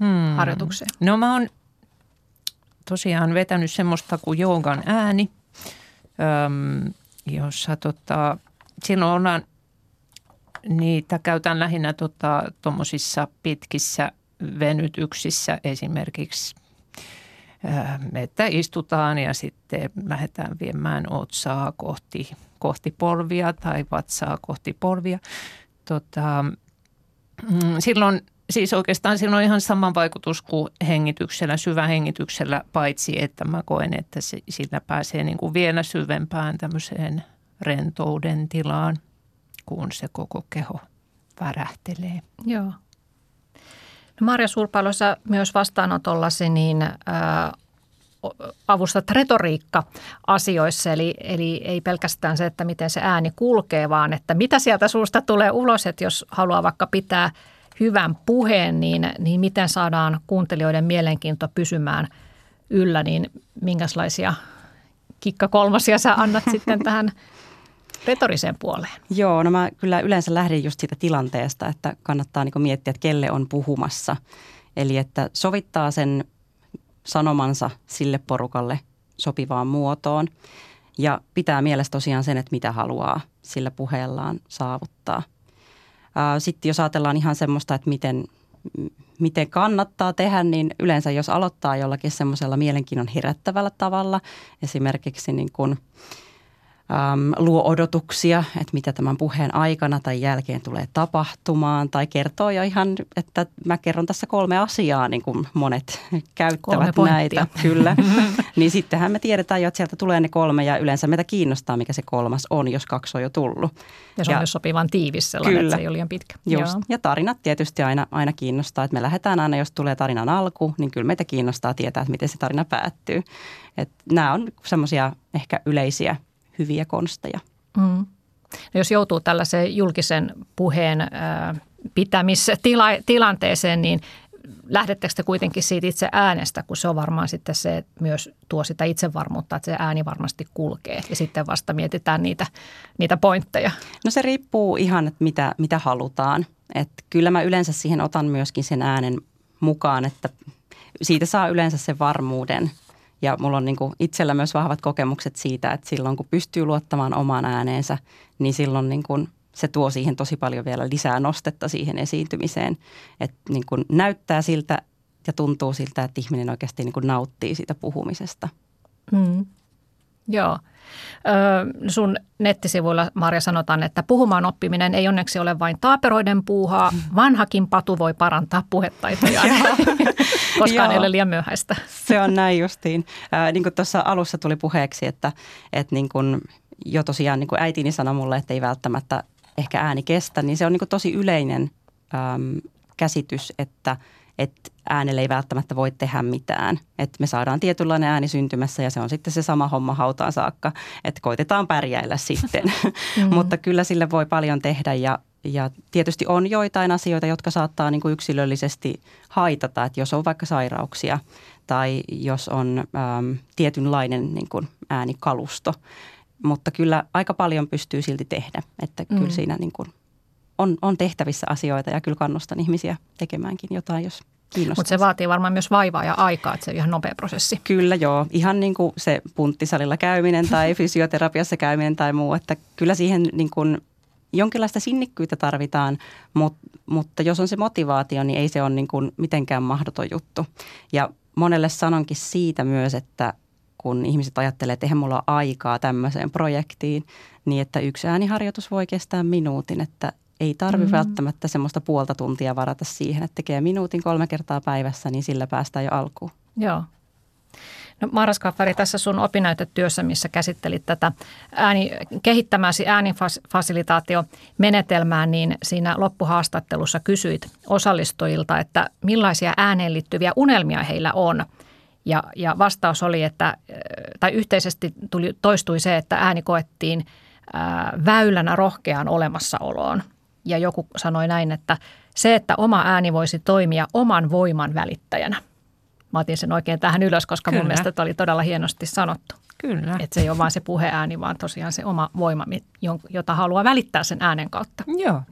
B: hmm. harjoitukseen?
D: No mä oon tosiaan vetänyt semmoista kuin joogan ääni, jossa tota, silloin ollaan, niitä käytän lähinnä tuommoisissa tota, pitkissä venytyksissä esimerkiksi että istutaan ja sitten lähdetään viemään otsaa kohti, kohti polvia tai vatsaa kohti polvia. Tota, mm, silloin siis oikeastaan siinä on ihan sama vaikutus kuin hengityksellä, syvähengityksellä, paitsi että mä koen, että se, sillä pääsee niin kuin vielä syvempään tämmöiseen rentouden tilaan, kun se koko keho värähtelee.
B: Joo. No Marja Sulpalossa myös vastaanotollasi niin äh, avustat retoriikka-asioissa, eli, eli ei pelkästään se, että miten se ääni kulkee, vaan että mitä sieltä suusta tulee ulos, että jos haluaa vaikka pitää hyvän puheen, niin, niin miten saadaan kuuntelijoiden mielenkiinto pysymään yllä, niin minkälaisia kikka kolmosia sä annat sitten tähän retoriseen puoleen?
C: Joo, no mä kyllä yleensä lähden just siitä tilanteesta, että kannattaa niin miettiä, että kelle on puhumassa. Eli että sovittaa sen sanomansa sille porukalle sopivaan muotoon ja pitää mielessä tosiaan sen, että mitä haluaa sillä puheellaan saavuttaa. Sitten jos ajatellaan ihan semmoista, että miten, miten kannattaa tehdä, niin yleensä jos aloittaa jollakin semmoisella mielenkiinnon herättävällä tavalla, esimerkiksi niin kuin – äm, luo odotuksia, että mitä tämän puheen aikana tai jälkeen tulee tapahtumaan. Tai kertoo jo ihan, että mä kerron tässä kolme asiaa, niin kuin monet käyttävät näitä. Kyllä. niin sittenhän me tiedetään jo, että sieltä tulee ne kolme ja yleensä meitä kiinnostaa, mikä se kolmas on, jos kaksi on jo tullut.
B: Ja se on ja, myös sopivan tiivis sellainen, kyllä. että se ei ole liian pitkä.
C: Just. Ja tarinat tietysti aina, aina kiinnostaa. Että me lähdetään aina, jos tulee tarinan alku, niin kyllä meitä kiinnostaa tietää, että miten se tarina päättyy. Että nämä on semmoisia ehkä yleisiä hyviä konsteja. Mm.
B: No jos joutuu tällaiseen julkisen puheen äh, pitämistilanteeseen, niin lähdettekö te kuitenkin siitä itse äänestä, kun se on varmaan sitten se myös tuo sitä itsevarmuutta, että se ääni varmasti kulkee ja sitten vasta mietitään niitä, niitä pointteja?
C: No se riippuu ihan, että mitä, mitä halutaan. Et kyllä mä yleensä siihen otan myöskin sen äänen mukaan, että siitä saa yleensä sen varmuuden – ja mulla on niin kuin itsellä myös vahvat kokemukset siitä, että silloin kun pystyy luottamaan omaan ääneensä, niin silloin niin kuin se tuo siihen tosi paljon vielä lisää nostetta siihen esiintymiseen. Että niin kuin näyttää siltä ja tuntuu siltä, että ihminen oikeasti niin kuin nauttii siitä puhumisesta.
B: Mm. Joo. Ö, sun nettisivuilla, Marja, sanotaan, että puhumaan oppiminen ei onneksi ole vain taaperoiden puuhaa. Vanhakin patu voi parantaa puhetaitoja. Koskaan ei ole liian myöhäistä.
C: Se on näin justiin. Äh, niin kuin tuossa alussa tuli puheeksi, että, että niin kuin jo tosiaan niin kuin äitini sanoi mulle, että ei välttämättä ehkä ääni kestä, niin se on niin kuin tosi yleinen äm, käsitys, että – että äänelle ei välttämättä voi tehdä mitään. Että me saadaan tietynlainen ääni syntymässä ja se on sitten se sama homma hautaan saakka, että koitetaan pärjäillä sitten. mm. Mutta kyllä sille voi paljon tehdä ja, ja tietysti on joitain asioita, jotka saattaa niin kuin yksilöllisesti haitata, että jos on vaikka sairauksia tai jos on äm, tietynlainen niin kuin äänikalusto. Mutta kyllä aika paljon pystyy silti tehdä, että mm. kyllä siinä niin kuin – on, on tehtävissä asioita ja kyllä kannustan ihmisiä tekemäänkin jotain, jos kiinnostaa.
B: Mutta se vaatii varmaan myös vaivaa ja aikaa, että se on ihan nopea prosessi.
C: Kyllä joo, ihan niin kuin se punttisalilla käyminen tai fysioterapiassa käyminen tai muu, että kyllä siihen niin kuin jonkinlaista sinnikkyyttä tarvitaan, mutta, mutta jos on se motivaatio, niin ei se ole niin kuin mitenkään mahdoton juttu. Ja monelle sanonkin siitä myös, että kun ihmiset ajattelee, että eihän mulla ole aikaa tämmöiseen projektiin, niin että yksi ääniharjoitus voi kestää minuutin, että ei tarvi mm. välttämättä semmoista puolta tuntia varata siihen, että tekee minuutin kolme kertaa päivässä, niin sillä päästään jo alkuun.
B: Joo. No Maras Kaffari, tässä sun opinnäytetyössä, missä käsittelit tätä ääni, kehittämäsi äänifasilitaatiomenetelmää, niin siinä loppuhaastattelussa kysyit osallistujilta, että millaisia ääneen liittyviä unelmia heillä on. Ja, ja vastaus oli, että, tai yhteisesti tuli, toistui se, että ääni koettiin ää, väylänä rohkeaan olemassaoloon. Ja joku sanoi näin, että se, että oma ääni voisi toimia oman voiman välittäjänä – Mä otin sen oikein tähän ylös, koska Kyllä. mun mielestä tämä oli todella hienosti sanottu.
D: Kyllä.
B: Että se ei ole vain se puheääni, vaan tosiaan se oma voima, jota haluaa välittää sen äänen kautta.
D: Joo.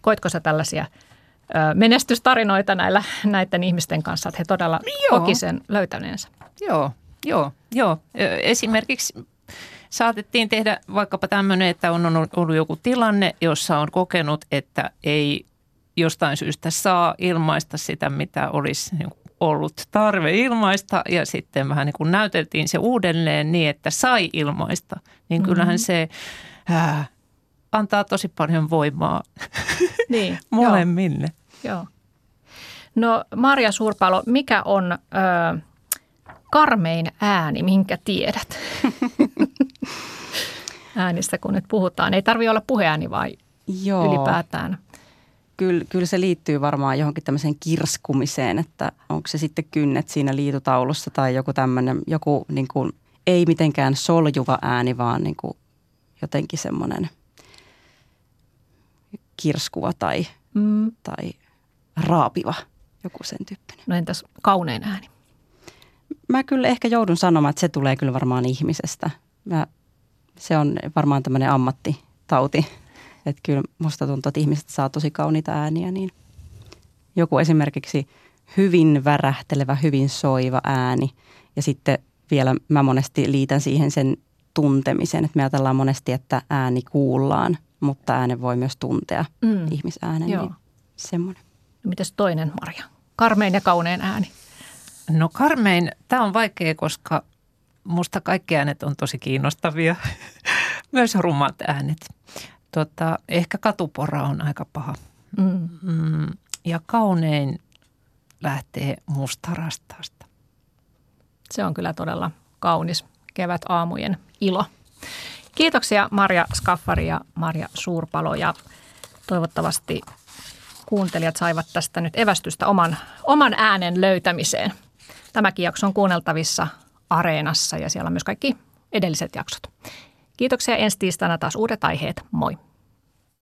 B: Koitko sä tällaisia menestystarinoita näillä, näiden ihmisten kanssa, että he todella joo. koki sen löytäneensä?
D: Joo, joo, joo. Esimerkiksi saatettiin tehdä vaikkapa tämmöinen, että on ollut joku tilanne, jossa on kokenut, että ei jostain syystä saa ilmaista sitä, mitä olisi niin ollut tarve ilmaista ja sitten vähän niin kuin näyteltiin se uudelleen niin, että sai ilmaista, niin mm-hmm. kyllähän se ää, antaa tosi paljon voimaa niin, molemmille.
B: Joo. joo. No Marja Suurpalo, mikä on ö, karmein ääni, minkä tiedät? Äänistä kun nyt puhutaan. Ei tarvitse olla puheääni vai Joo. ylipäätään?
C: kyllä, kyllä se liittyy varmaan johonkin tämmöiseen kirskumiseen, että onko se sitten kynnet siinä liitutaulussa tai joku tämmöinen, joku niin kuin, ei mitenkään soljuva ääni, vaan niin kuin jotenkin semmoinen kirskuva tai, mm. tai raapiva, joku sen tyyppinen.
B: No entäs kaunein ääni?
C: Mä kyllä ehkä joudun sanomaan, että se tulee kyllä varmaan ihmisestä. Mä, se on varmaan tämmöinen ammattitauti että kyllä musta tuntuu, että ihmiset saa tosi kauniita ääniä, niin joku esimerkiksi hyvin värähtelevä, hyvin soiva ääni ja sitten vielä mä monesti liitän siihen sen tuntemisen, että me ajatellaan monesti, että ääni kuullaan, mutta äänen voi myös tuntea mm. ihmisäänen, Joo. niin semmoinen.
B: No mitäs toinen, Marja? Karmein ja kaunein ääni.
D: No karmein, tämä on vaikea, koska musta kaikki äänet on tosi kiinnostavia, myös rummat äänet. Tota, ehkä katupora on aika paha. Mm. Mm, ja kaunein lähtee mustarastaasta.
B: Se on kyllä todella kaunis kevät aamujen ilo. Kiitoksia Marja Skaffari ja Marja Suurpalo ja toivottavasti kuuntelijat saivat tästä nyt evästystä oman, oman äänen löytämiseen. Tämäkin jakso on kuunneltavissa Areenassa ja siellä on myös kaikki edelliset jaksot. Kiitoksia ensi tiistaina taas uudet aiheet. Moi!